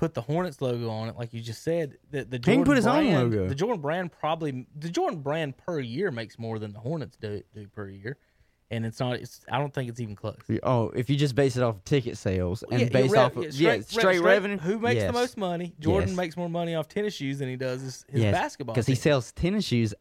put the Hornets logo on it, like you just said. The, the
can
Jordan
put his own
brand,
logo.
The Jordan brand probably the Jordan brand per year makes more than the Hornets do, do per year, and it's not. It's I don't think it's even close.
Oh, if you just base it off of ticket sales and
Yeah,
based
yeah,
off of
yeah,
yeah, straight, revenue,
Who makes
yes.
the most money? Jordan
Yes.
makes more money off tennis shoes than he does his, his
Yes,
basketball.
because he sells tennis shoes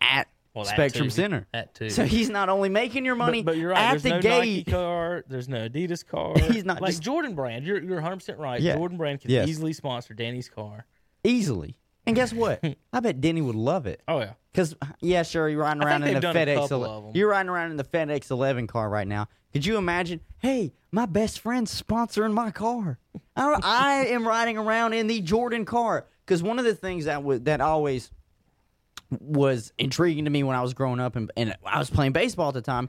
at
Well, that
Spectrum
too.
Center.
That too.
So he's not only making your money
But, but you're right.
at
There's
the
no
gate.
Nike car. There's no Adidas car.
He's not
like
just-
Jordan brand. You're you're 100 percent right.
Yeah.
Jordan brand can
Yes.
easily sponsor Danny's car.
easily. And guess what? I bet Denny would love it.
Oh yeah.
Because yeah, sure, you're riding
I
around
think
in the
they've done a
FedEx.
couple
ele-
of 'em.
You're riding around in the FedEx 11 car right now. Could you imagine? Hey, my best friend's sponsoring my car. I, I am riding around in the Jordan car. Because one of the things that was that always was intriguing to me when I was growing up and, and I was playing baseball at the time,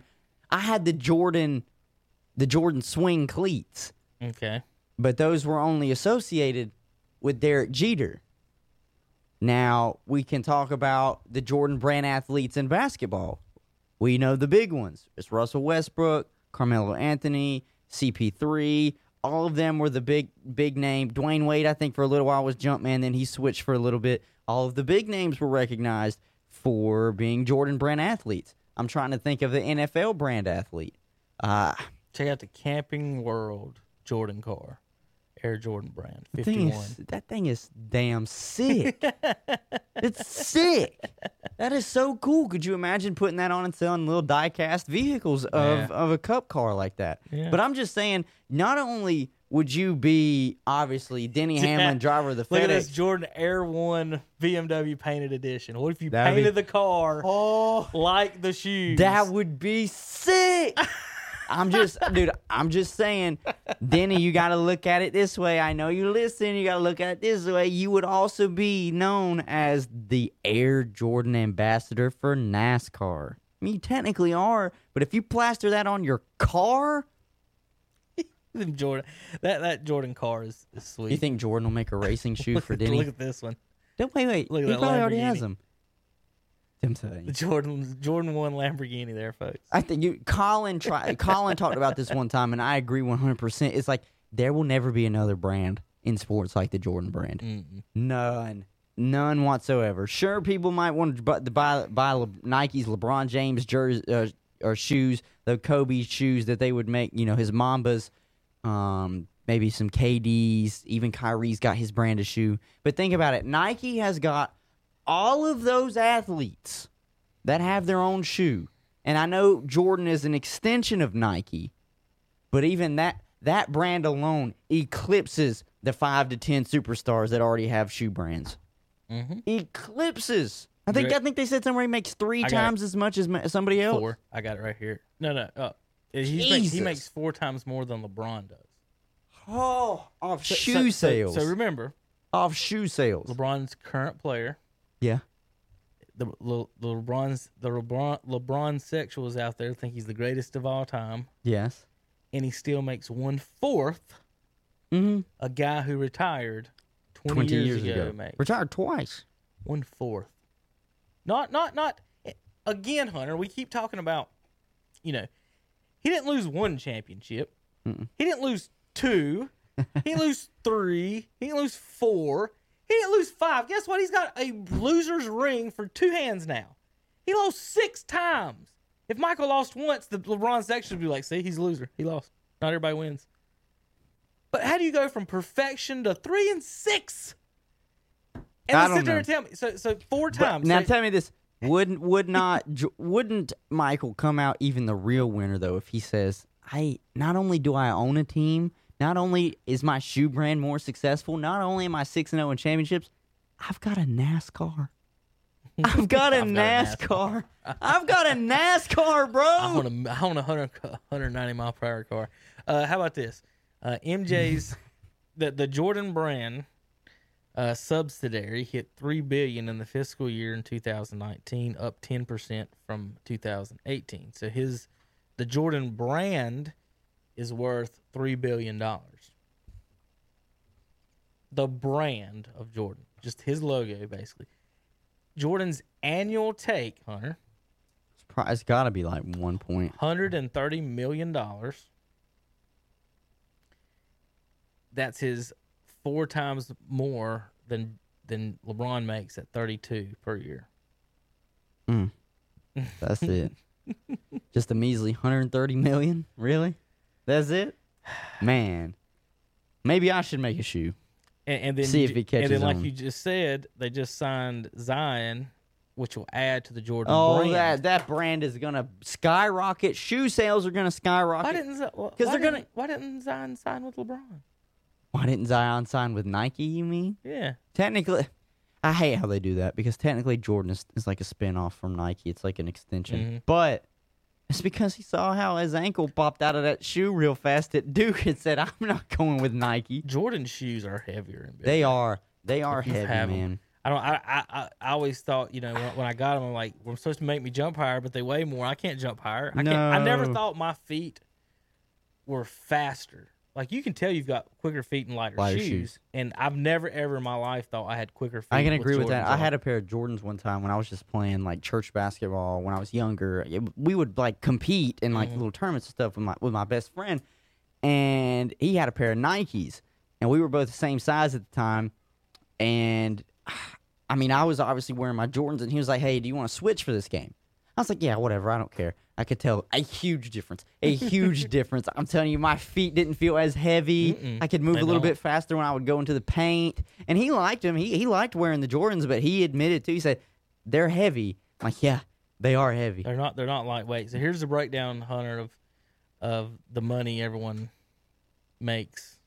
I had the Jordan, the Jordan swing cleats,
Okay.
but those were only associated with Derek Jeter. Now we can talk about the Jordan brand athletes in basketball. We know the big ones. It's Russell Westbrook, Carmelo Anthony, CP3. All of them were the big big name. Dwyane Wade, I think, for a little while was Jumpman. Then he switched for a little bit. All of the big names were recognized for being Jordan brand athletes. I'm trying to think of the NFL brand athlete. Uh,
Check out the Camping World Jordan car, Air Jordan brand,
The thing
51.
is, that thing is damn sick. it's sick. That is so cool. Could you imagine putting that on and selling little die-cast vehicles of,
Yeah.
of a cup car like that?
Yeah.
But I'm just saying, not only would you be obviously Denny Hamlin, driver of the
Look at this Jordan Air One BMW painted edition. What if you
That'd be-
painted the car
Oh,
like the shoes?
that would be sick. I'm just, dude. I'm just saying, Denny. You got to look at it this way. I know you listen. You got to look at it this way. You would also be known as the Air Jordan ambassador for NASCAR. I mean, you technically are, but if you plaster that on your car,
Them Jordan. That that Jordan car is, is sweet.
you think Jordan will make a racing shoe for Denny?
Look at this one.
Don't- wait, wait.
look at
he
that
probably already has them.
The Jordan Jordan One Lamborghini there, folks.
I think you Colin tried Colin talked about this one time and I agree 100%. It's like there will never be another brand in sports like the Jordan brand.
Mm-mm.
None. None whatsoever. Sure people might want to buy buy, buy Le, Nike's LeBron James jersey uh, or shoes, the Kobe shoes that they would make, you know, his Mambas um maybe some KDs, even Kyrie's got his brand of shoe. But think about it. Nike has got all of those athletes that have their own shoe. And I know Jordan is an extension of Nike, but even that that brand alone eclipses the 5 to 10 superstars that already have shoe brands.
Mhm.
Eclipses. I think I think they said somewhere he makes 3
I got it.
times as much as somebody else.
Four. I got it right here. No, no. Uh, he's make, he makes four times more than LeBron does.
Oh, off
So-
shoe
so- so-
sales.
So, remember,
off shoe sales.
LeBron's current player.
yeah.
The, Le, the LeBron's the LeBron LeBron sexuals out there think he's the greatest of all time,
Yes.
and he still makes one fourth
Mhm.
a guy who retired 20,
20
years,
years
ago,
ago.
makes.
Retired twice.
one fourth. Not, not, not. Again, Hunter, we keep talking about, you know, he didn't lose one championship. He didn't lose two. he didn't lose three. He didn't lose four. He didn't lose five. Guess what? He's got a loser's ring for two hands now. He lost six times. If Michael lost once, the LeBron section would be like, see, he's a loser. He lost. Not everybody wins. But how do you go from perfection to three and six? And
I
sit
don't
there
know.
and tell me. So, so four
But
times.
now
So-
tell me this: wouldn't would not wouldn't Michael come out even the real winner though if he says, "I not only do I own a team, not only is my shoe brand more successful, not only am I six and zero in championships, I've got a NASCAR. I've got a
I've got a
NASCAR. I've got a NASCAR, bro.
I want a, I want a 100, 190 mile per hour car. Uh, how about this? Uh, MJ's the the Jordan brand uh, subsidiary hit three billion in the fiscal year in 2019, up 10 percent from 2018. So his the Jordan brand is worth three billion dollars. The brand of Jordan, just his logo, basically. Jordan's annual take, Hunter,
It's pro- it's got to be like one point.
hundred and thirty million dollars. That's his four times more than than LeBron makes at thirty two per year. Mm.
That's it. Just a measly 130 million. Really? That's it? Man, maybe I should make a shoe.
And, and then
See if
ju-
he catches
And then, like
on.
you just said, they just signed Zion, which will add to the Jordan
Oh,
brand.
that that brand is gonna skyrocket. Shoe sales are gonna skyrocket.
why didn't why
they're gonna-
why didn't Zion sign with LeBron?
Why didn't Zion sign with Nike? You mean?
Yeah,
Technically, I hate how they do that because technically Jordan is, is like a spin off from Nike. It's like an extension.
Mhm.
But it's because he saw how his ankle popped out of that shoe real fast at Duke and said, I'm not going with Nike.
Jordan shoes are heavier.
They are. They are heavy, man.
I don't. I, I I always thought you know when, when I got them, I'm like, we're supposed to make me jump higher, but they weigh more. I can't jump higher. I can't. I never thought my feet were faster. Like you can tell you've got quicker feet and lighter,
Lighter
shoes,
shoes.
and I've never ever in my life thought I had quicker feet.
I can agree with that.
Jordans
I had a pair of Jordans one time when I was just playing like church basketball when I was younger. It- we would like compete in
Mm-hmm.
like little tournaments and stuff with my with my best friend, and he had a pair of Nikes, and we were both the same size at the time, and I mean I was obviously wearing my Jordans, and he was like, "Hey, do you want to switch for this game?" I was like, "Yeah, whatever. I don't care." I could tell a huge difference. A huge difference. I'm telling you, my feet didn't feel as heavy.
Mm-mm,
I could move a little
don't.
bit faster when I would go into the paint. And he liked them. He he liked wearing the Jordans, but he admitted too. He said they're heavy. I'm like, yeah, they are heavy.
They're not. They're not lightweight. So here's the breakdown, Hunter, of of the money everyone makes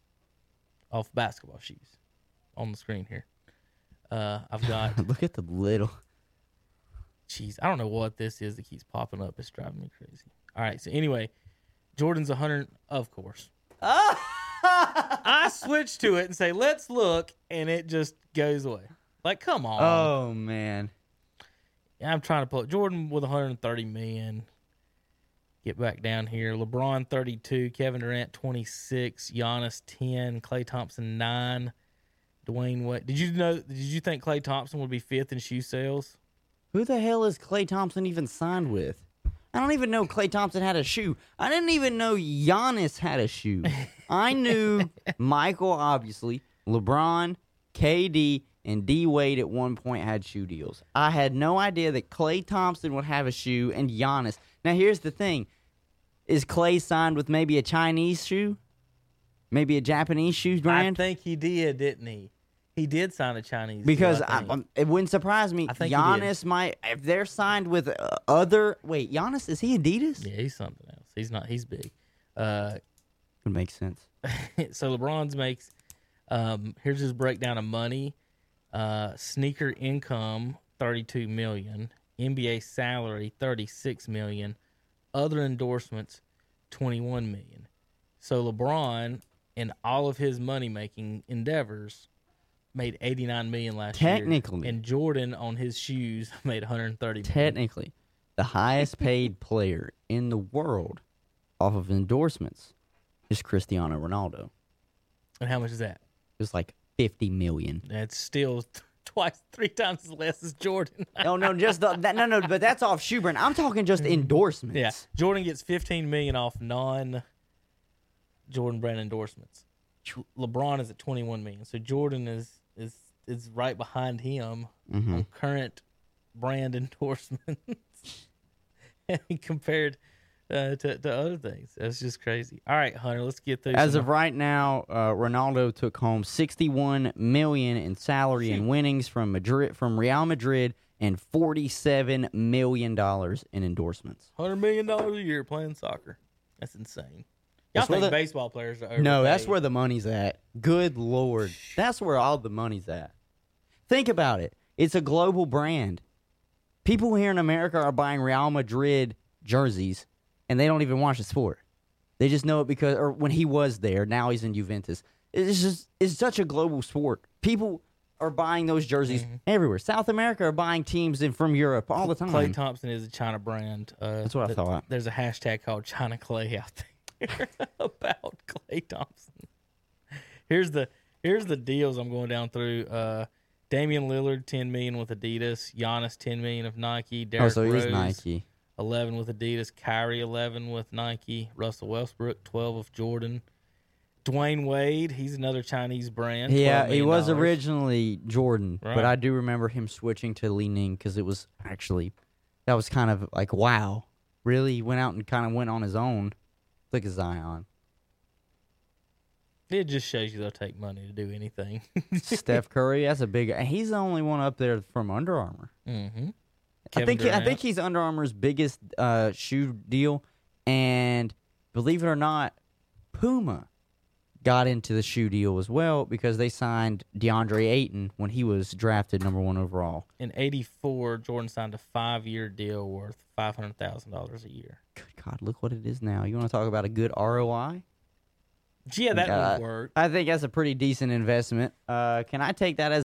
off basketball shoes on the screen here. Uh, I've got.
Look at the little.
Jeez, I don't know what this is that keeps popping up. It's driving me crazy. All right, so anyway, Jordan's 100, of course. I switch to it and say, let's look, and it just goes away. Like, come on.
Oh man,
I'm trying to pull it. Jordan with 130 million. Get back down here. LeBron 32, Kevin Durant 26, Giannis 10, Klay Thompson 9, Dwyane Wade. Did you know? Did you think Klay Thompson would be fifth in shoe sales?
Who the hell is Klay Thompson even signed with? I don't even know Klay Thompson had a shoe. I didn't even know Giannis had a shoe. I knew Michael, obviously, LeBron, KD, and D Wade at one point had shoe deals. I had no idea that Klay Thompson would have a shoe and Giannis. Now, here's the thing Is Klay signed with maybe a Chinese shoe? Maybe a Japanese shoe brand?
I think he did, didn't he? He did sign a Chinese. deal,
Because
I
I, um, it wouldn't surprise me.
I think he did.
Giannis might, if they're signed with uh, other. Wait, Giannis, is he Adidas?
yeah, he's something else. He's not. He's big. Uh,
Would make sense.
so LeBron's makes. Um, here's his breakdown of money. Uh, sneaker income thirty two million. NBA salary thirty six million. Other endorsements twenty one million. So LeBron, in all of his money making endeavors, made eighty nine million last year.
Technically.
and Jordan on his shoes made one hundred thirty.
Technically, the highest paid player in the world off of endorsements is Cristiano Ronaldo.
And how much is that?
It was like 50 million.
That's still twice, three times as less as Jordan.
No, no, just the, that, no, no, but that's off shoe brand. I'm talking just mm. endorsements.
Yeah, Jordan gets 15 million off non Jordan brand endorsements. LeBron is at 21 million, so Jordan is is is right behind him
Mm-hmm.
on current brand endorsements and compared uh, to to other things. That's just crazy. All right, Hunter, let's get through.
As
some-
of right now, uh, Ronaldo took home 61 million in salary and winnings from Madrid, from Real Madrid, and 47 million dollars in endorsements.
hundred million dollars a year playing soccer. That's insane. Y'all think
the-
baseball players are
No, that's where the money's at. Good lord, that's where all the money's at. Think about it. It's a global brand. People here in America are buying Real Madrid jerseys, and they don't even watch the sport. They just know it because, or when he was there, now he's in Juventus. It's just, it's such a global sport. People are buying those jerseys everywhere. South America are buying teams in from Europe all the time.
Klay Thompson is a China brand. Uh,
That's what I
th-
thought.
There's a hashtag called China Klay out there about Klay Thompson. Here's the here's the deals I'm going down through. Uh, Damian Lillard, 10 million with Adidas. Giannis, 10 million of Nike.
oh, so he
Rose,
Nike.
11 with Adidas. Kyrie, 11 with Nike. Russell Westbrook, 12 of Jordan. Dwyane Wade, he's another Chinese brand.
Yeah, he was originally Jordan,
Right.
but I do remember him switching to Li Ning because it was actually that was kind of like wow, really went out and kind of went on his own. Look at Zion,
It just shows you they'll take money to do anything.
Steph Curry. That's a big. He's the only one up there from Under Armour.
mm-hmm.
I think I think he's Under Armour's biggest uh, shoe deal, and believe it or not, Puma got into the shoe deal as well because they signed DeAndre Ayton when he was drafted number one overall.
In '84, Jordan signed a five-year deal worth five hundred thousand dollars a year.
Good God, look what it is now. You want to talk about a good ROI?
Yeah, that
Uh,
would work.
I think that's a pretty decent investment. Uh, can I take that as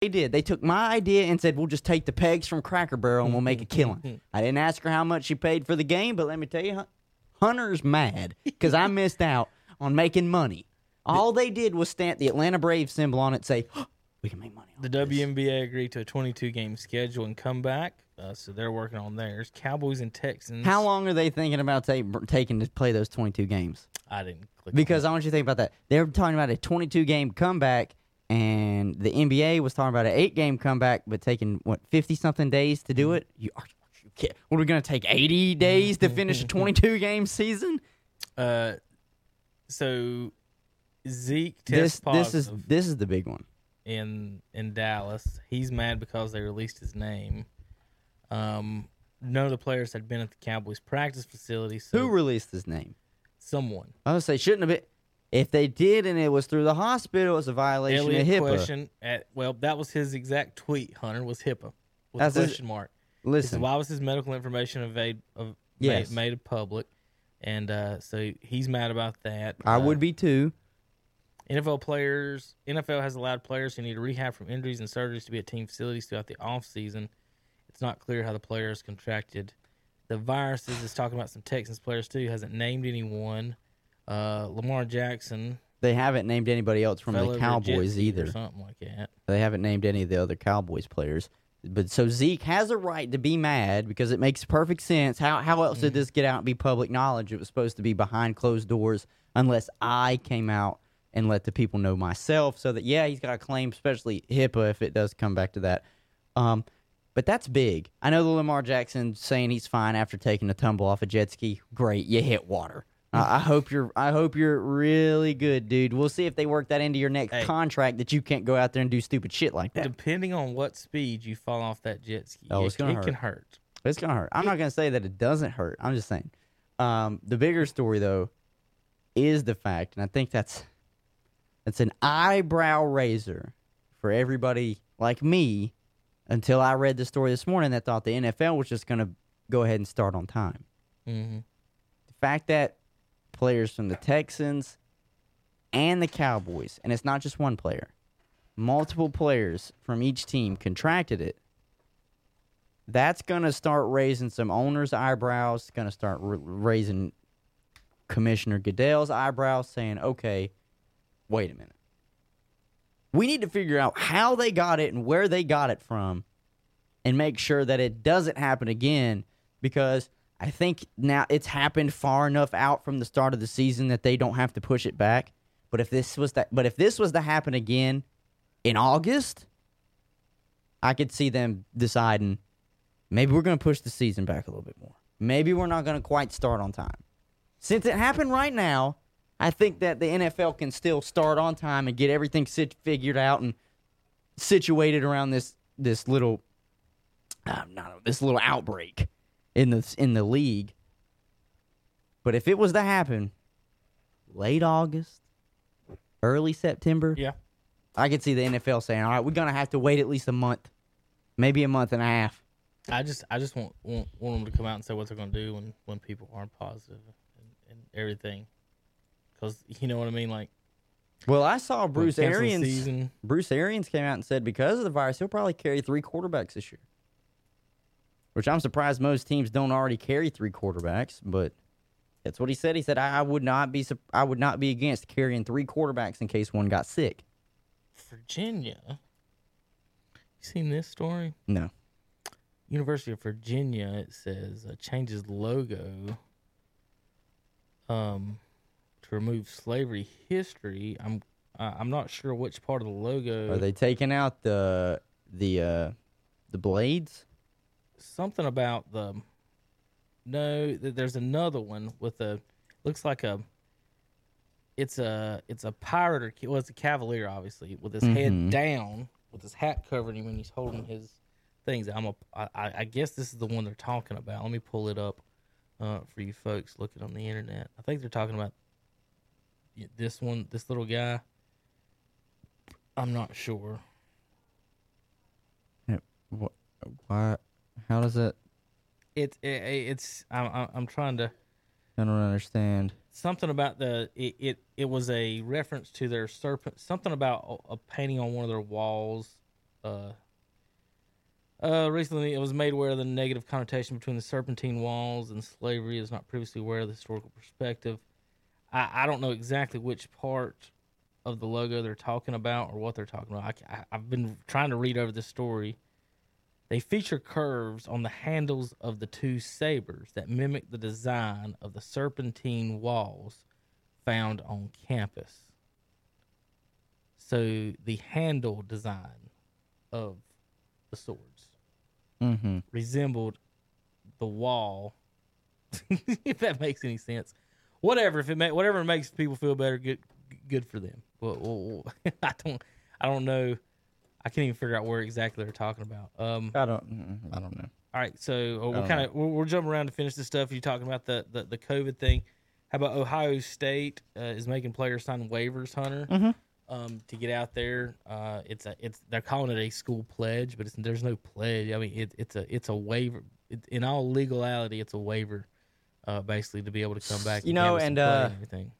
they did. They took my idea and said, "We'll just take the pegs from Cracker Barrel and we'll make a killing." I didn't ask her how much she paid for the game, but let me tell you, Hunter's mad because I missed out on making money. All they did was stamp the Atlanta Braves symbol on it, and say, "We can make money." On
The
this."
WNBA agreed to a 22 game schedule and comeback, uh, so they're working on theirs. Cowboys and Texans.
How long are they thinking about ta- taking to play those 22 games?
I didn't click.
Because I want you to think about that. They're talking about a 22 game comeback, and the NBA was talking about an eight game comeback, but taking what 50 something days to
Mm-hmm.
do it. You are you kid- What are we going to take 80 days to finish a 22 game season?
Uh, so Zeke
This this is this is the big one.
in in Dallas. He's mad because they released his name. Um, none of the players had been at the Cowboys practice facility. So
Who released his name?
someone.
I would say shouldn't have been. If they did and it was through the hospital, it's a violation
Elliott
of HIPAA.
question at well, that was his exact tweet. Hunter was HIPAA with
That's
a question mark. Said,
Listen,
why was his medical information evade, of,
Yes.
made, made public? And uh, so he's mad about that.
I
Uh,
would be too.
NFL players. NFL has allowed players who need rehab from injuries and surgeries to be at team facilities throughout the off season. It's not clear how the players contracted the viruses. Is talking about some Texans players too. Hasn't named anyone. Uh, Lamar Jackson,
They haven't named anybody else from the
over a jet
Cowboys either.
something like that.
They haven't named any of the other Cowboys players. But so Zeke has a right to be mad because it makes perfect sense. How how else did this get out and be public knowledge? It was supposed to be behind closed doors unless I came out and let the people know myself so that yeah, he's got a claim, especially HIPAA if it does come back to that. Um but that's big. I know the Lamar Jackson saying he's fine after taking a tumble off a jet ski. Great, you hit water. I I hope you're. I hope you're really good, dude. We'll see if they work that into your next
Hey.
contract that you can't go out there and do stupid shit like that.
Depending on what speed you fall off that jet ski,
Oh,
it,
it's gonna
it
hurt.
can hurt.
It's gonna hurt. I'm not gonna say that it doesn't hurt. I'm just saying. Um, the bigger story though is the fact, and I think that's that's an eyebrow raiser for everybody like me. Until I read the story this morning, that thought the NFL was just gonna go ahead and start on time.
hmm
The fact that players from the Texans and the Cowboys, and it's not just one player, multiple players from each team contracted it. That's going to start raising some owners' eyebrows, going to start r- raising Commissioner Goodell's eyebrows, saying, okay, wait a minute. We need to figure out how they got it and where they got it from and make sure that it doesn't happen again because I think now it's happened far enough out from the start of the season that they don't have to push it back. But if this was that but if this was to happen again in August, I could see them deciding maybe we're going to push the season back a little bit more. Maybe we're not going to quite start on time. Since it happened right now, I think that the NFL can still start on time and get everything sit- figured out and situated around this this little uh, not this little outbreak in the in the league. But if it was to happen late August, early September,
Yeah.
I could see the NFL saying, "All right, we're gonna have to wait at least a month, maybe a month and a half."
I just I just want, want want them to come out and say what they're going to do when when people aren't positive and, and everything, because you know what I mean. Like
Well, I saw Bruce Arians. Bruce Arians came out and said because of the virus, he'll probably carry three quarterbacks this year. Which I'm surprised most teams don't already carry three quarterbacks, but that's what he said. He said I, would not be I would not be against carrying three quarterbacks in case one got sick.
Virginia. You seen this story?
No.
University of Virginia. It says uh, changes logo. Um, to remove slavery history. I'm uh, I'm not sure which part of the logo.
Are they taking out the the uh the blades?
Something about the no th- there's another one with a looks like a it's a it's a pirate or well it's a cavalier obviously with his
Mhm.
head down with his hat covering him and he's holding his things i'm a I, I guess this is the one they're talking about let me pull it up uh, for you folks looking on the internet i think they're talking about this one this little guy i'm not sure
What? Why? How does it?
it's it, it's I'm I'm- trying to
I don't understand.
something about the it, it it was a reference to their serpent something about a, a painting on one of their walls Uh, uh, recently, it was made aware of the negative connotation between the serpentine walls and slavery. Is not previously aware of the historical perspective. I, I don't know exactly which part of the logo they're talking about or what they're talking about. I, I, I've been trying to read over the story. They feature curves on the handles of the two sabers that mimic the design of the serpentine walls found on campus. So the handle design of the swords
Mm-hmm.
resembled the wall. if that makes any sense, whatever. If it ma- whatever makes people feel better, good good for them. Well, well, well, I don't I don't know. I can't even figure out where exactly they're talking about. Um,
I don't. I don't know.
all right, so uh, we're kind of we're, we're jumping around to finish this stuff. You're talking about the, the the COVID thing. How about Ohio State uh, is making players sign waivers, Hunter,
Mm-hmm.
um, to get out there? Uh, it's a it's they're calling it a school pledge, but it's there's no pledge. I mean, it, it's a it's a waiver. It, in all legality, it's a waiver, uh, basically to be able to come back.
You know, and, uh,
everything.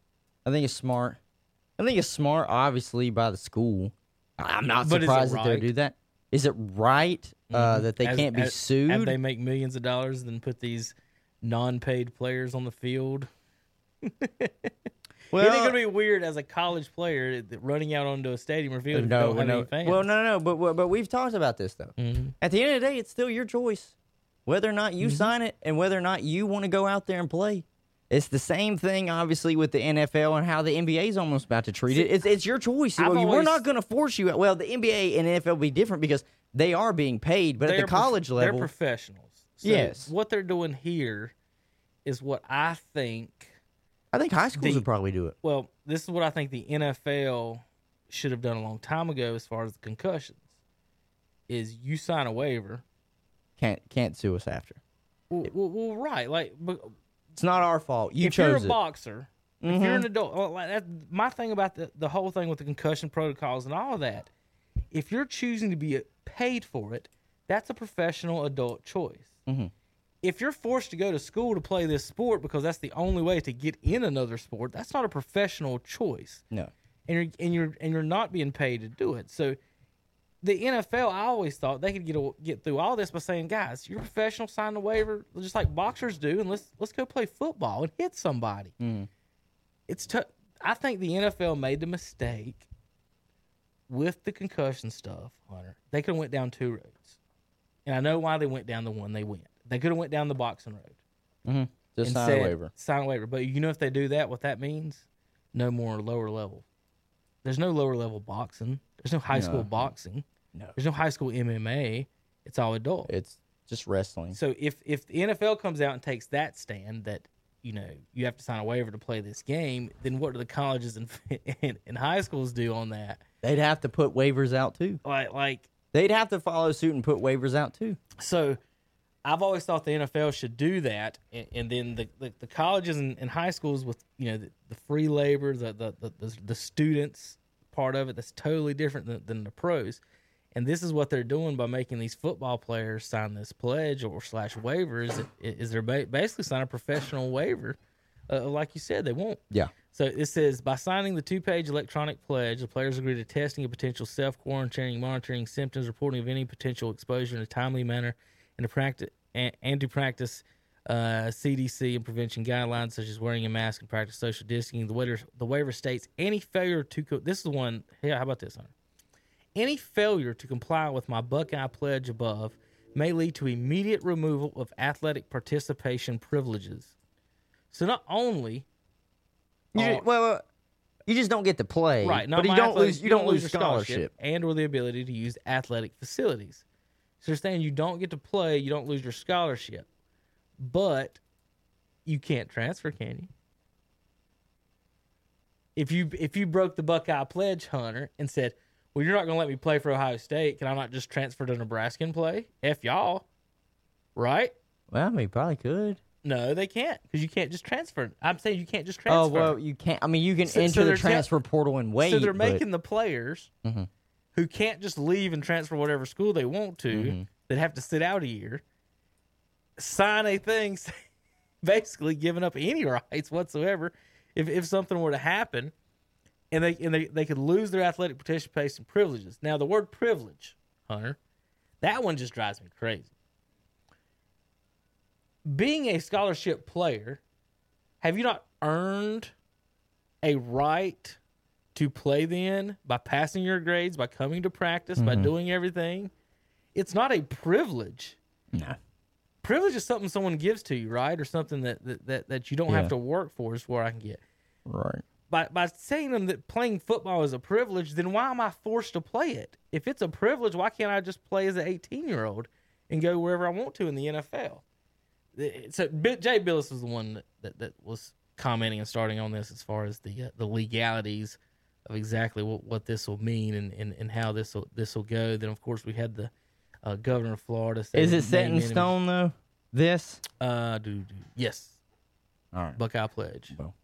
I think it's smart. I think it's smart, obviously, by the school. I'm not
But
surprised that they
right?
do that. Is it right uh,
Mhm.
that they
As-
can't be
as-
sued?
Have they make millions of dollars and then put these non-paid players on the field?
well,
Isn't it gonna be weird as a college player running out onto a stadium or field
no, no.
fans?
Well, no, no, no. But but we've talked about this though.
Mhm.
At the end of the day, it's still your choice whether or not you
Mm-hmm.
sign it and whether or not you want to go out there and play. It's the same thing, obviously, with the NFL and how the NBA is almost about to treat it. It's, it's your choice. Well, We're not going to force you. Well, the NBA and NFL will be different because they are being paid, but at the
prof-
college level,
they're professionals. So
Yes.
what they're doing here is what I think.
I think high schools
the-
would probably do it.
Well, this is what I think the NFL should have done a long time ago, as far as the concussions. Is you sign a waiver.
Can't can't sue us after.
Well, well, well right, like
It's not our fault. You
if you're a
it.
boxer, if you're an mm-hmm. adult, well, that, my thing about the, the whole thing with the concussion protocols and all of that, if you're choosing to be uh, paid for it, that's a professional adult choice. Mm-hmm. If you're forced to go to school to play this sport because that's the only way to get in another sport, that's not a professional choice,
No.
and you're and you're and you're not being paid to do it. So. The NFL, I always thought they could get a, get through all this by saying, "Guys, you're professional, sign the waiver, just like boxers do, and let's let's go play football and hit somebody." Mm. it's t- I think the NFL made the mistake with the concussion stuff, Hunter. They could have went down two roads, and I know why they went down the one they went. They could have went down the boxing road.
Mm-hmm.
Just
sign
said,
a waiver.
Sign a waiver. But you know if they do that, what that means? No more lower level. There's no lower level boxing. There's no high school boxing.
No.
There's no high school MMA. It's all adult.
It's just wrestling.
So if if the NFL comes out and takes that stand that you know you have to sign a waiver to play this game, then what do the colleges and and, and high schools do on that?
They'd have to put waivers out too.
Like like
They'd have to follow suit and put waivers out too.
so. I've always thought the NFL should do that, and, and then the, the, the colleges and, and high schools with you know the, the free labor, the the, the the the students part of it that's totally different than, than the pros. And this is what they're doing by making these football players sign this pledge or slash waivers. Is they're ba- basically sign a professional waiver, uh, like you said they won't.
Yeah.
So it says by signing the two-page electronic pledge, the players agree to testing a potential self-quarantining, monitoring symptoms, reporting of any potential exposure in a timely manner, and to practice and, and to practice uh, CDC and prevention guidelines such as wearing a mask and practice social distancing. The waiver the waiver states any failure to co- this is the one. Yeah, how about this one? Any failure to comply with my Buckeye pledge above may lead to immediate removal of athletic participation privileges. So not only
You
Oh.
ju- well, well, you just don't get to play,
Right.
But you don't lose. You don't lose scholarship.
and or the ability to use athletic facilities. So they're saying you don't get to play, you don't lose your scholarship, but you can't transfer, can you? If you if you broke the Buckeye pledge, Hunter, and said, "Well, you're not going to let me play for Ohio State. Can I not just transfer to Nebraska and play?" F y'all, right?
Well, I mean, probably could.
No, they can't because you can't just transfer. I'm saying you can't just transfer.
Oh well, you can't. I mean, you can
So- so
enter
they're
the transfer portal and wait.
so they're
but-
making the players mm-hmm. who can't just leave and transfer whatever school they want to, mm-hmm. that have to sit out a year, sign a thing, basically giving up any rights whatsoever if if something were to happen, and they and they, they could lose their athletic participation privileges. Now the word privilege, Hunter. That one just drives me crazy. Being a scholarship player, have you not earned a right to play then by passing your grades, by coming to practice, by mm-hmm. doing everything? It's not a privilege.
No.
Privilege is something someone gives to you, right? Or something that that, that, that you don't
Yeah.
have to work for is where I can get
Right.
By by saying them that playing football is a privilege, then why am I forced to play it? If it's a privilege, why can't I just play as an 18 year old and go wherever I want to in the NFL? So Bi- Jay Bilas was the one that, that, that was commenting and starting on this as far as the uh, the legalities of exactly what, what this will mean and, and, and how this will this will go. Then of course we had the uh, governor of Florida. say
Is it set in
enemies.
stone though? This.
Uh, do, do. yes,
All right.
Buckeye pledge.
Well.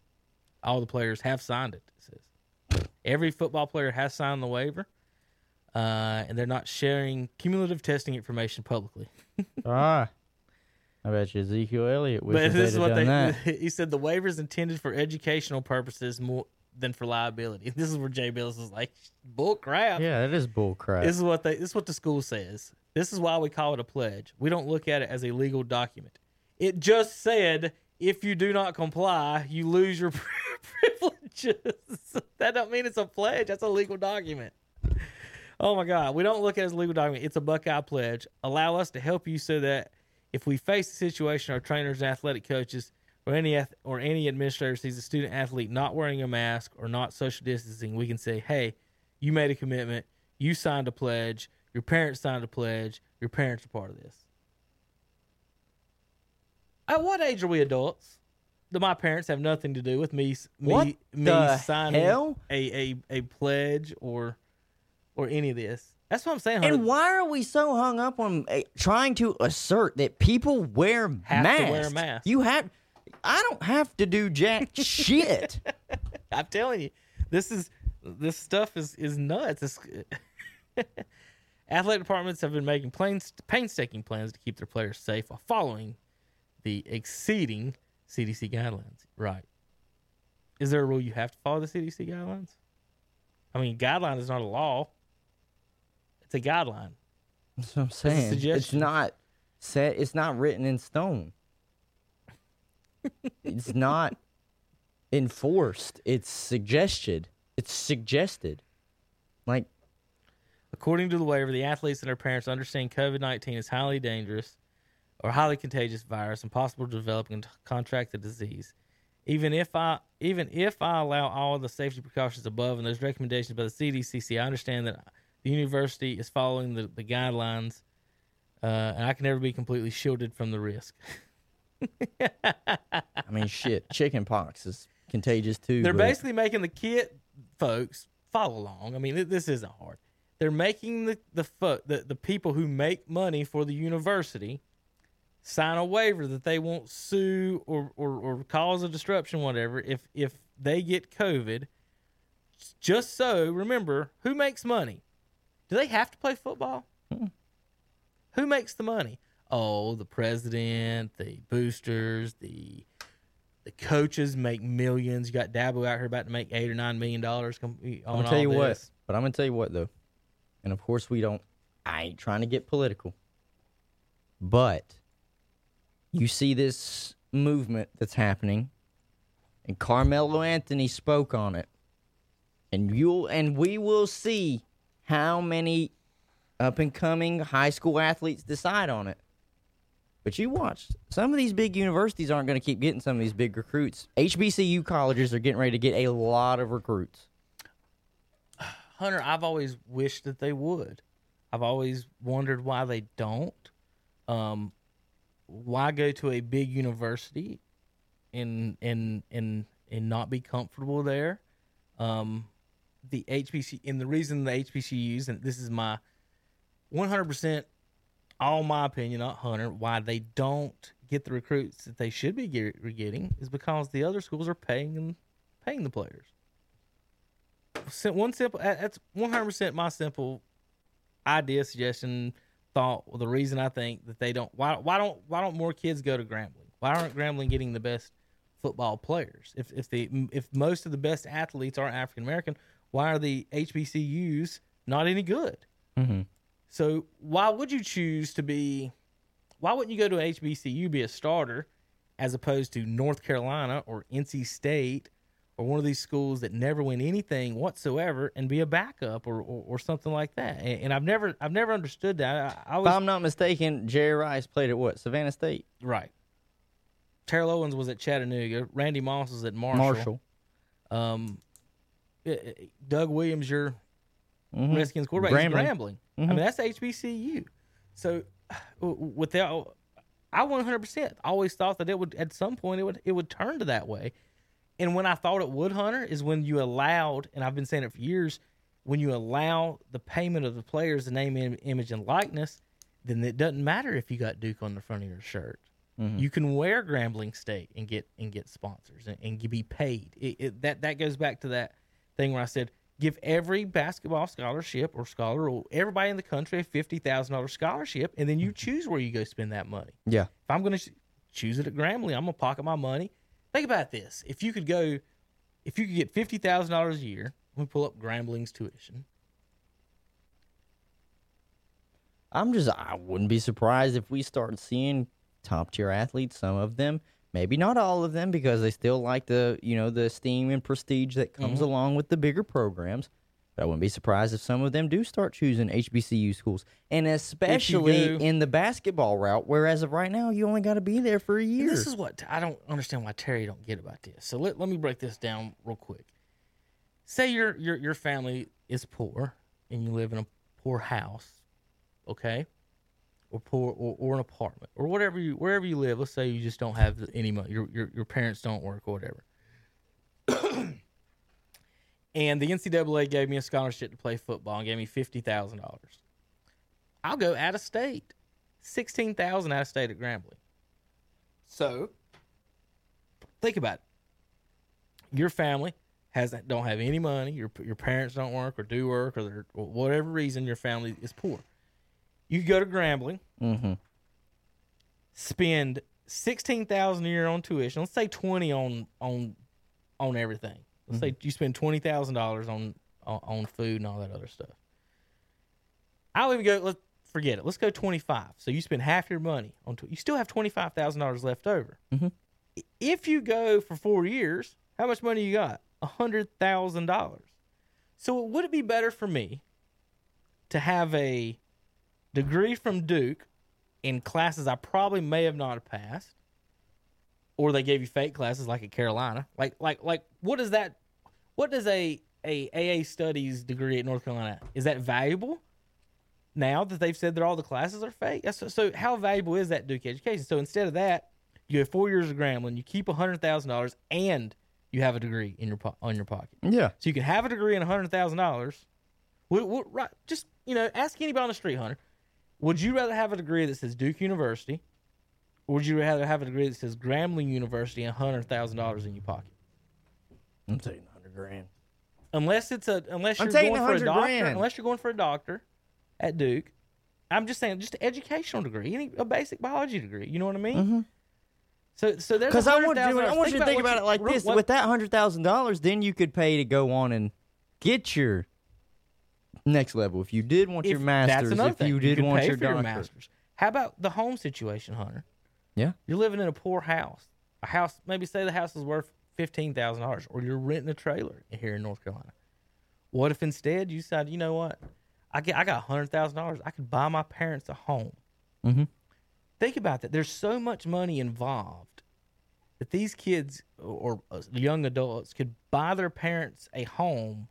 All the players have signed it. It says every football player has signed the waiver, uh, and they're not sharing cumulative testing information publicly.
ah. I bet you Ezekiel Elliott
but
wishes
this is what they.
that.
He said the waiver is intended for educational purposes more than for liability. This is where Jay Bilas is like, bull crap.
Yeah, that is bull crap.
This is what they. This is what the school says. This is why we call it a pledge. We don't look at it as a legal document. It just said if you do not comply, you lose your privileges. that don't mean it's a pledge. That's a legal document. Oh my God, we don't look at it as a legal document. It's a Buckeye pledge. Allow us to help you so that if we face the situation, our trainers, and athletic coaches, or any or any administrator sees a student athlete not wearing a mask or not social distancing, we can say, "Hey, you made a commitment. You signed a pledge. Your parents signed a pledge. Your parents are part of this." At what age are we adults? That my parents have nothing to do with me. Me,
What
me
the
signing
hell?
a, a a pledge or or any of this. That's what I'm saying. Hunter.
And why are we so hung up on uh, trying to assert that people wear
Have
masks?
to wear a mask.
You have. I don't have to do jack shit.
I'm telling you, this is this stuff is is nuts. Athletic departments have been making plains, painstaking plans to keep their players safe while following the exceeding CDC guidelines. Right? Is there a rule you have to follow the CDC guidelines? I mean, guideline is not a law. It's a guideline.
That's what I'm saying. It's
suggestion.
not set. It's not written in stone. it's not enforced. It's suggested. It's suggested. Like
According to the waiver, the athletes and their parents understand COVID 19 is highly dangerous or highly contagious virus and possible to develop and contract the disease. Even if I even if I allow all the safety precautions above and those recommendations by the CDCC, I understand that the university is following the, the guidelines, uh, and I can never be completely shielded from the risk.
I mean, shit. Chicken pox is contagious too.
They're
but-
basically making the kid folks follow along. I mean, th- this isn't hard. They're making the the, fo- the the people who make money for the university sign a waiver that they won't sue or, or, or cause a disruption, whatever, if if they get COVID. Just so remember, who makes money? Do they have to play football? Who makes the money? Oh, the president, the boosters, the the coaches make millions. You got Dabo out here about to make eight or nine million dollars.
I'm gonna tell you
all
what, but I'm gonna tell you what though, and of course we don't. I ain't trying to get political, but you see this movement that's happening, and Carmelo Anthony spoke on it, and you'll and we will see how many up and coming high school athletes decide on it. But you watch, some of these big universities aren't going to keep getting some of these big recruits. HBCU colleges are getting ready to get a lot of recruits.
Hunter, I've always wished that they would. I've always wondered why they don't. Um, why go to a big university and and and and not be comfortable there? Um, the HBC and the reason the HBCUs and this is my 100% all my opinion, not Hunter, why they don't get the recruits that they should be getting is because the other schools are paying them, paying the players. One simple that's 100% my simple idea, suggestion, thought. Well, the reason I think that they don't why why don't why don't more kids go to Grambling? Why aren't Grambling getting the best football players? If if the if most of the best athletes are African American, why are the HBCUs not any good?
Mm-hmm.
So why would you choose to be? Why wouldn't you go to HBCU be a starter, as opposed to North Carolina or NC State or one of these schools that never win anything whatsoever and be a backup or, or, or something like that? And, and I've never I've never understood that. I, I
If
was
I'm not mistaken, Jerry Rice played at what Savannah State.
right. Terrell Owens was at Chattanooga. Randy Moss was at Marshall.
Marshall.
Um, eh, eh, Doug Williams, your
Mhm.
Redskins quarterback, is
Grambling.
Grambling. I
Mhm.
mean, that's HBCU. So, without, I 100% always thought that it would at some point it would it would turn to that way. And when I thought it would, Hunter, is when you allowed, and I've been saying it for years, when you allow the payment of the players the name, image, and likeness, then it doesn't matter if you got Duke on the front of your shirt.
Mhm.
You can wear Grambling State and get and get sponsors and, and be paid. It, it, that that goes back to that thing where I said give every basketball scholarship or scholar or everybody in the country a fifty thousand dollars scholarship, and then you choose where you go spend that money.
Yeah.
If I'm going to choose it at Grambling, I'm going to pocket my money. Think about this: if you could go, if you could get fifty thousand dollars a year, let me pull up Grambling's tuition.
I'm just I wouldn't be surprised if we start seeing top tier athletes, some of them, maybe not all of them because they still like the, you know, the esteem and prestige that comes mm-hmm. along with the bigger programs. But I wouldn't be surprised if some of them do start choosing HBCU schools. And especially in the basketball route, where as of right now you only got to be there for a
And
year.
This is what I don't understand why Terry don't get about this. So let, let me break this down real quick. Say your your your family is poor and you live in a poor house, okay, or poor or, or an apartment or whatever you wherever you live. Let's say you just don't have any money. Your your your parents don't work or whatever. And the NCAA gave me a scholarship to play football and gave me fifty thousand dollars. I'll go out of state, sixteen thousand out of state at Grambling. So, think about it. Your family has don't have any money. Your your parents don't work or do work or they're, or whatever reason your family is poor. You go to Grambling,
mm-hmm.
spend sixteen thousand a year on tuition. Let's say twenty on on on everything. Let's say you spend twenty thousand dollars on on food and all that other stuff. I'll even go. Let's forget it. Let's go twenty five. So you spend half your money on. You still have twenty five thousand dollars left over.
Mhm.
If you go for four years, how much money you got? A hundred thousand dollars. So would it be better for me to have a degree from Duke in classes I probably may have not passed, or they gave you fake classes like at Carolina. Like like like what is that? What does a a AA studies degree at North Carolina is that valuable? Now that they've said that all the classes are fake, That's- so how valuable is that Duke education? So instead of that, you have four years of Grambling, you keep hundred thousand dollars, and you have a degree in your po- on your pocket.
Yeah.
So you can have a degree and hundred thousand dollars. Right? Just you know, ask anybody on the street, Hunter. Would you rather have a degree that says Duke University, or would you rather have a degree that says Grambling University and hundred thousand dollars in your pocket?
I'm taking a hundred grand.
Unless it's a unless
I'm
you're going for a doctor,
grand.
unless you're going for a doctor at Duke. I'm just saying, just an educational degree, any a basic biology degree. You know what I mean?
Mhm.
So, so there's
Because I want,
$100,000.
you, I want you to think about
you-
it like this:
what-
with that hundred thousand dollars, then you could pay to go on and get your next level. If you did want your masters, if
thing.
you did
could
want your doctorate,
masters. How about the home situation, Hunter?
Yeah,
You're living in a poor house. A house, maybe say the house is worth fifteen thousand dollars, or you're renting a trailer here in North Carolina. What if instead you decide, you know what, I get, I got hundred thousand dollars, I could buy my parents a home.
Mhm.
Think about that. There's so much money involved that these kids or young adults could buy their parents a home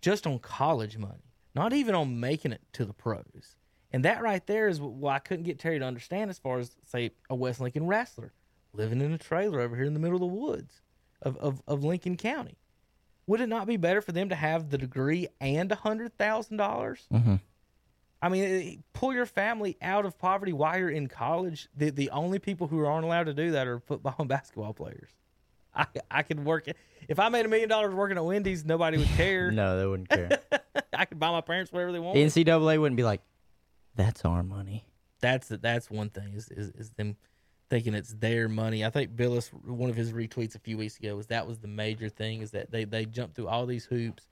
just on college money, not even on making it to the pros. And that right there is why I couldn't get Terry to understand as far as, say, a West Lincoln wrestler living in a trailer over here in the middle of the woods of, of, of Lincoln County. Would it not be better for them to have the degree and a hundred thousand dollars?
Mhm.
I mean, pull your family out of poverty while you're in college. The the only people who aren't allowed to do that are football and basketball players. I I could work it if I made a million dollars working at Wendy's, nobody would care.
no, they wouldn't care.
I could buy my parents whatever they want.
The NCAA wouldn't be like, "That's our money."
that's that's one thing is, is is them thinking it's their money. I think Bilas one of his retweets a few weeks ago was that was the major thing is that they they jump through all these hoops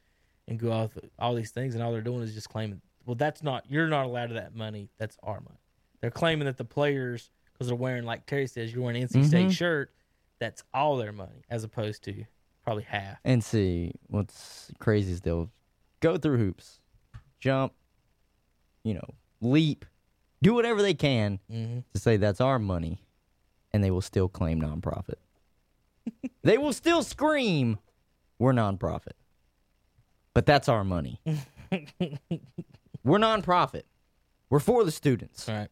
and go off all these things and all they're doing is just claiming well, that's not you're not allowed to that money. That's our money. They're claiming that the players, because they're wearing like Terry says, you're wearing an NC State
Mhm.
shirt. That's all their money, as opposed to probably half.
And see, what's crazy is they'll go through hoops, jump, you know, leap, do whatever they can
Mm-hmm.
to say that's our money, and they will still claim nonprofit. they will still scream, "We're nonprofit," but that's our money. We're nonprofit. We're for the students.
All right.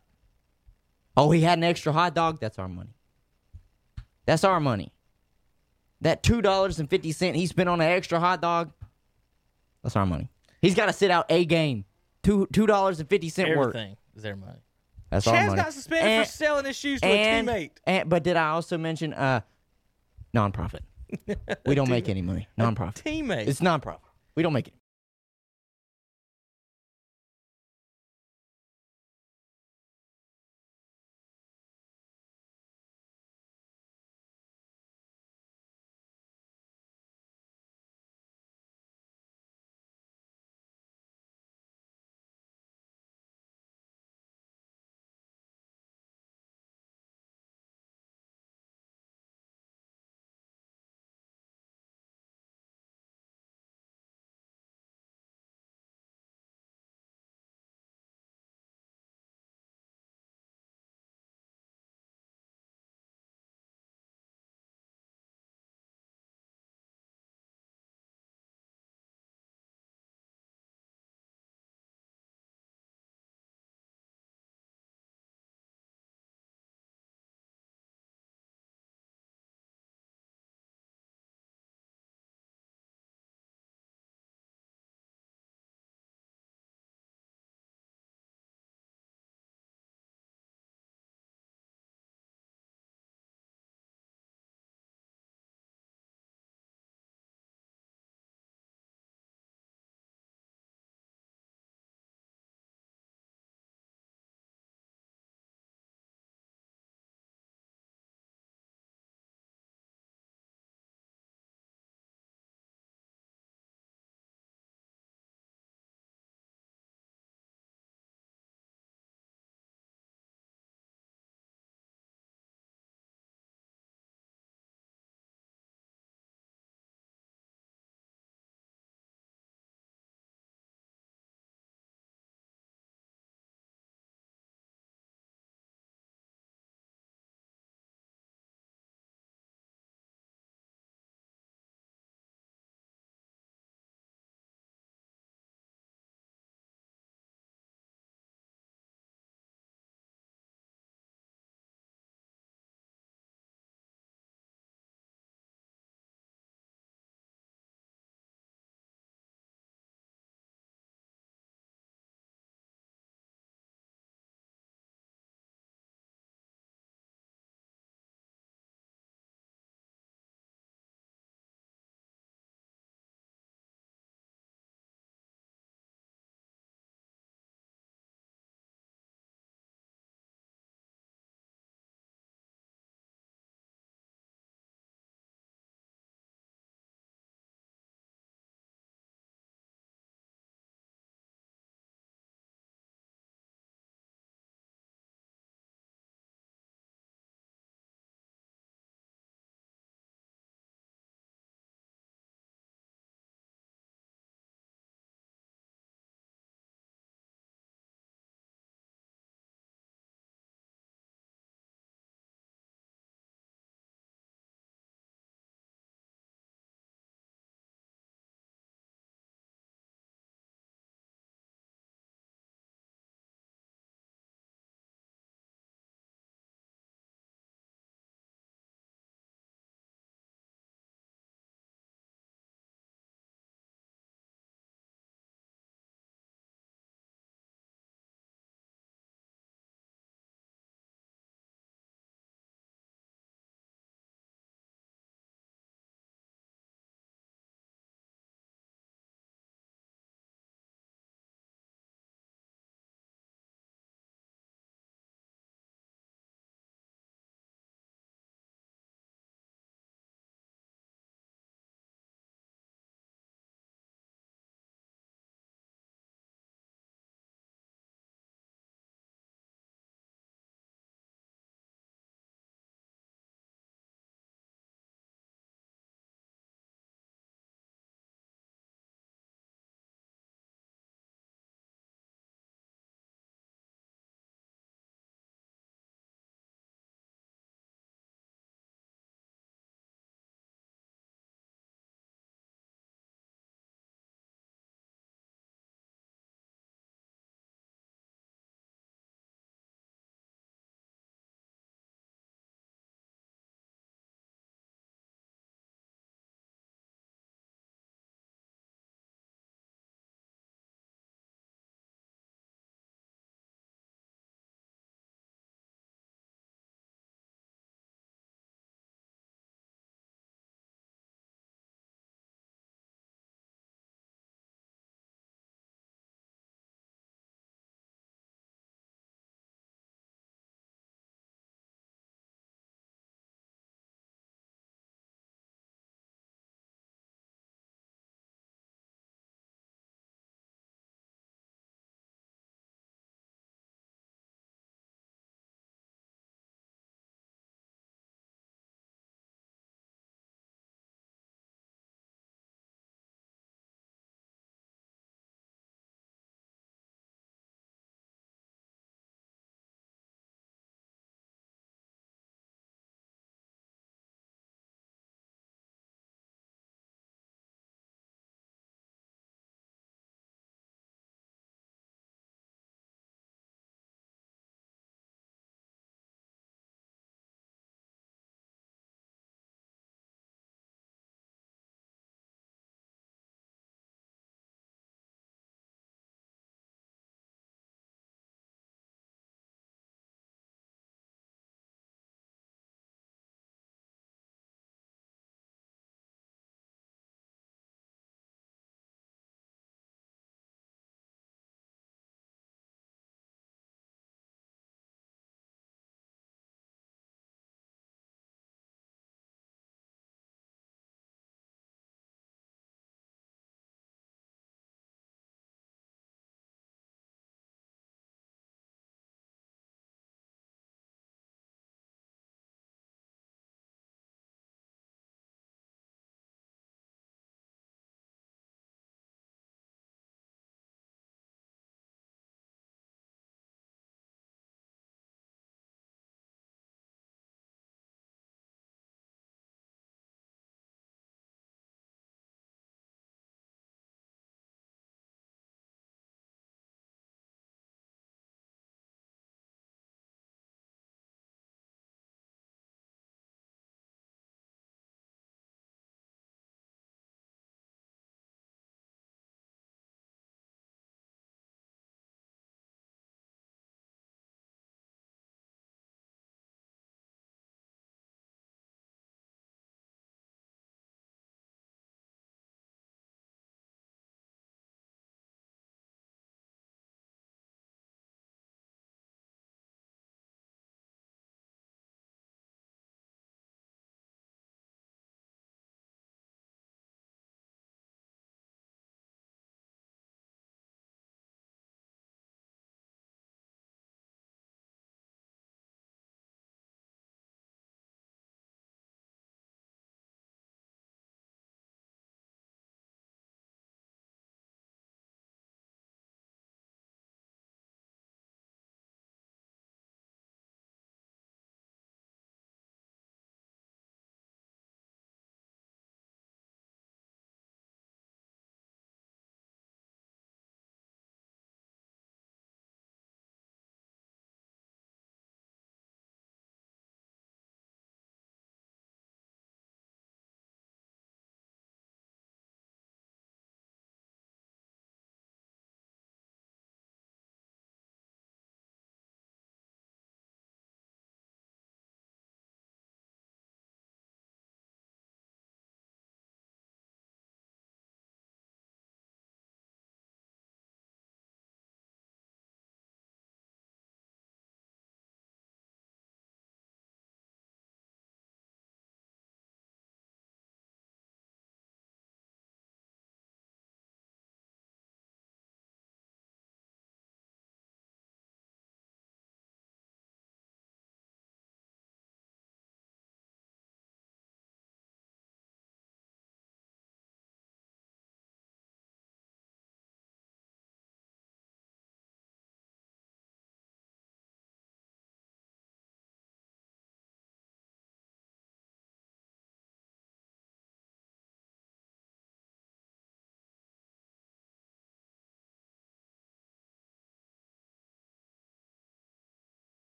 Oh, he had an extra hot dog. That's our money. That's our money. That two dollars and fifty cent he spent on an extra hot dog. That's our money. He's got to sit out a game. Two two dollars and fifty cent worth.
Everything is their money.
That's our
Chaz
money.
got suspended
And-
for selling his shoes to
and,
a teammate.
and but did I also mention uh nonprofit? We don't make any money. Nonprofit.
Teammate.
It's nonprofit. We don't make it.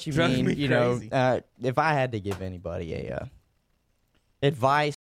You mean,
me
you know, uh, if I had to give anybody a uh, advice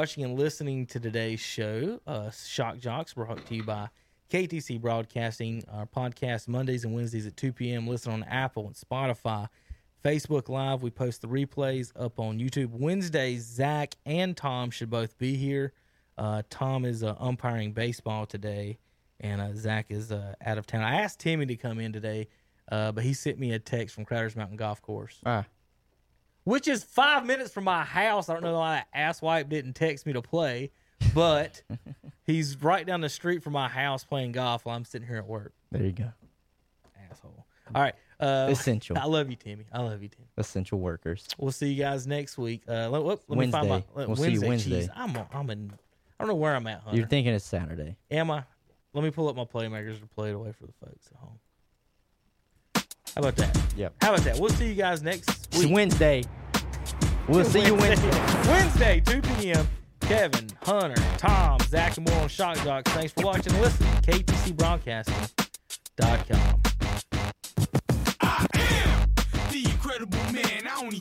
watching and listening to today's show. Uh, Shock Jocks brought to you by KTC Broadcasting. Our podcast Mondays and Wednesdays at 2 p.m. Listen on Apple and Spotify. Facebook Live, we post the replays up on YouTube. Wednesdays, Zach and Tom should both be here. Uh, Tom is uh, umpiring baseball today, and uh, Zach is uh, out of town. I asked Timmy to come in today, uh, but he sent me a text from Crowder's Mountain Golf Course
Ah,
which is five minutes from my house. I don't know why that asswipe didn't text me to play, but he's right down the street from my house playing golf while I'm sitting here at work.
there you go.
Asshole. All right. Uh,
Essential.
I love you, Timmy. I love you, Timmy.
Essential workers.
We'll see you guys next week. Uh, let, whoop, let me find my
Wednesday.
let-
We'll see you
Wednesday.
Wednesday.
Jeez, I'm a, I'm in. I don't know where I'm at, Hunter.
You're thinking it's Saturday.
Am I? Let me pull up my playmakers to play it away for the folks at home. How about that?
Yep.
How about that? We'll see you guys next
It's. Wednesday. We'll see you Wednesday.
Wednesday, 2 p.m. Kevin, Hunter, Tom, Zach, and more on Shock Jocks. Thanks for watching and listening. KTCBroadcasting.com.
I am the incredible man. I only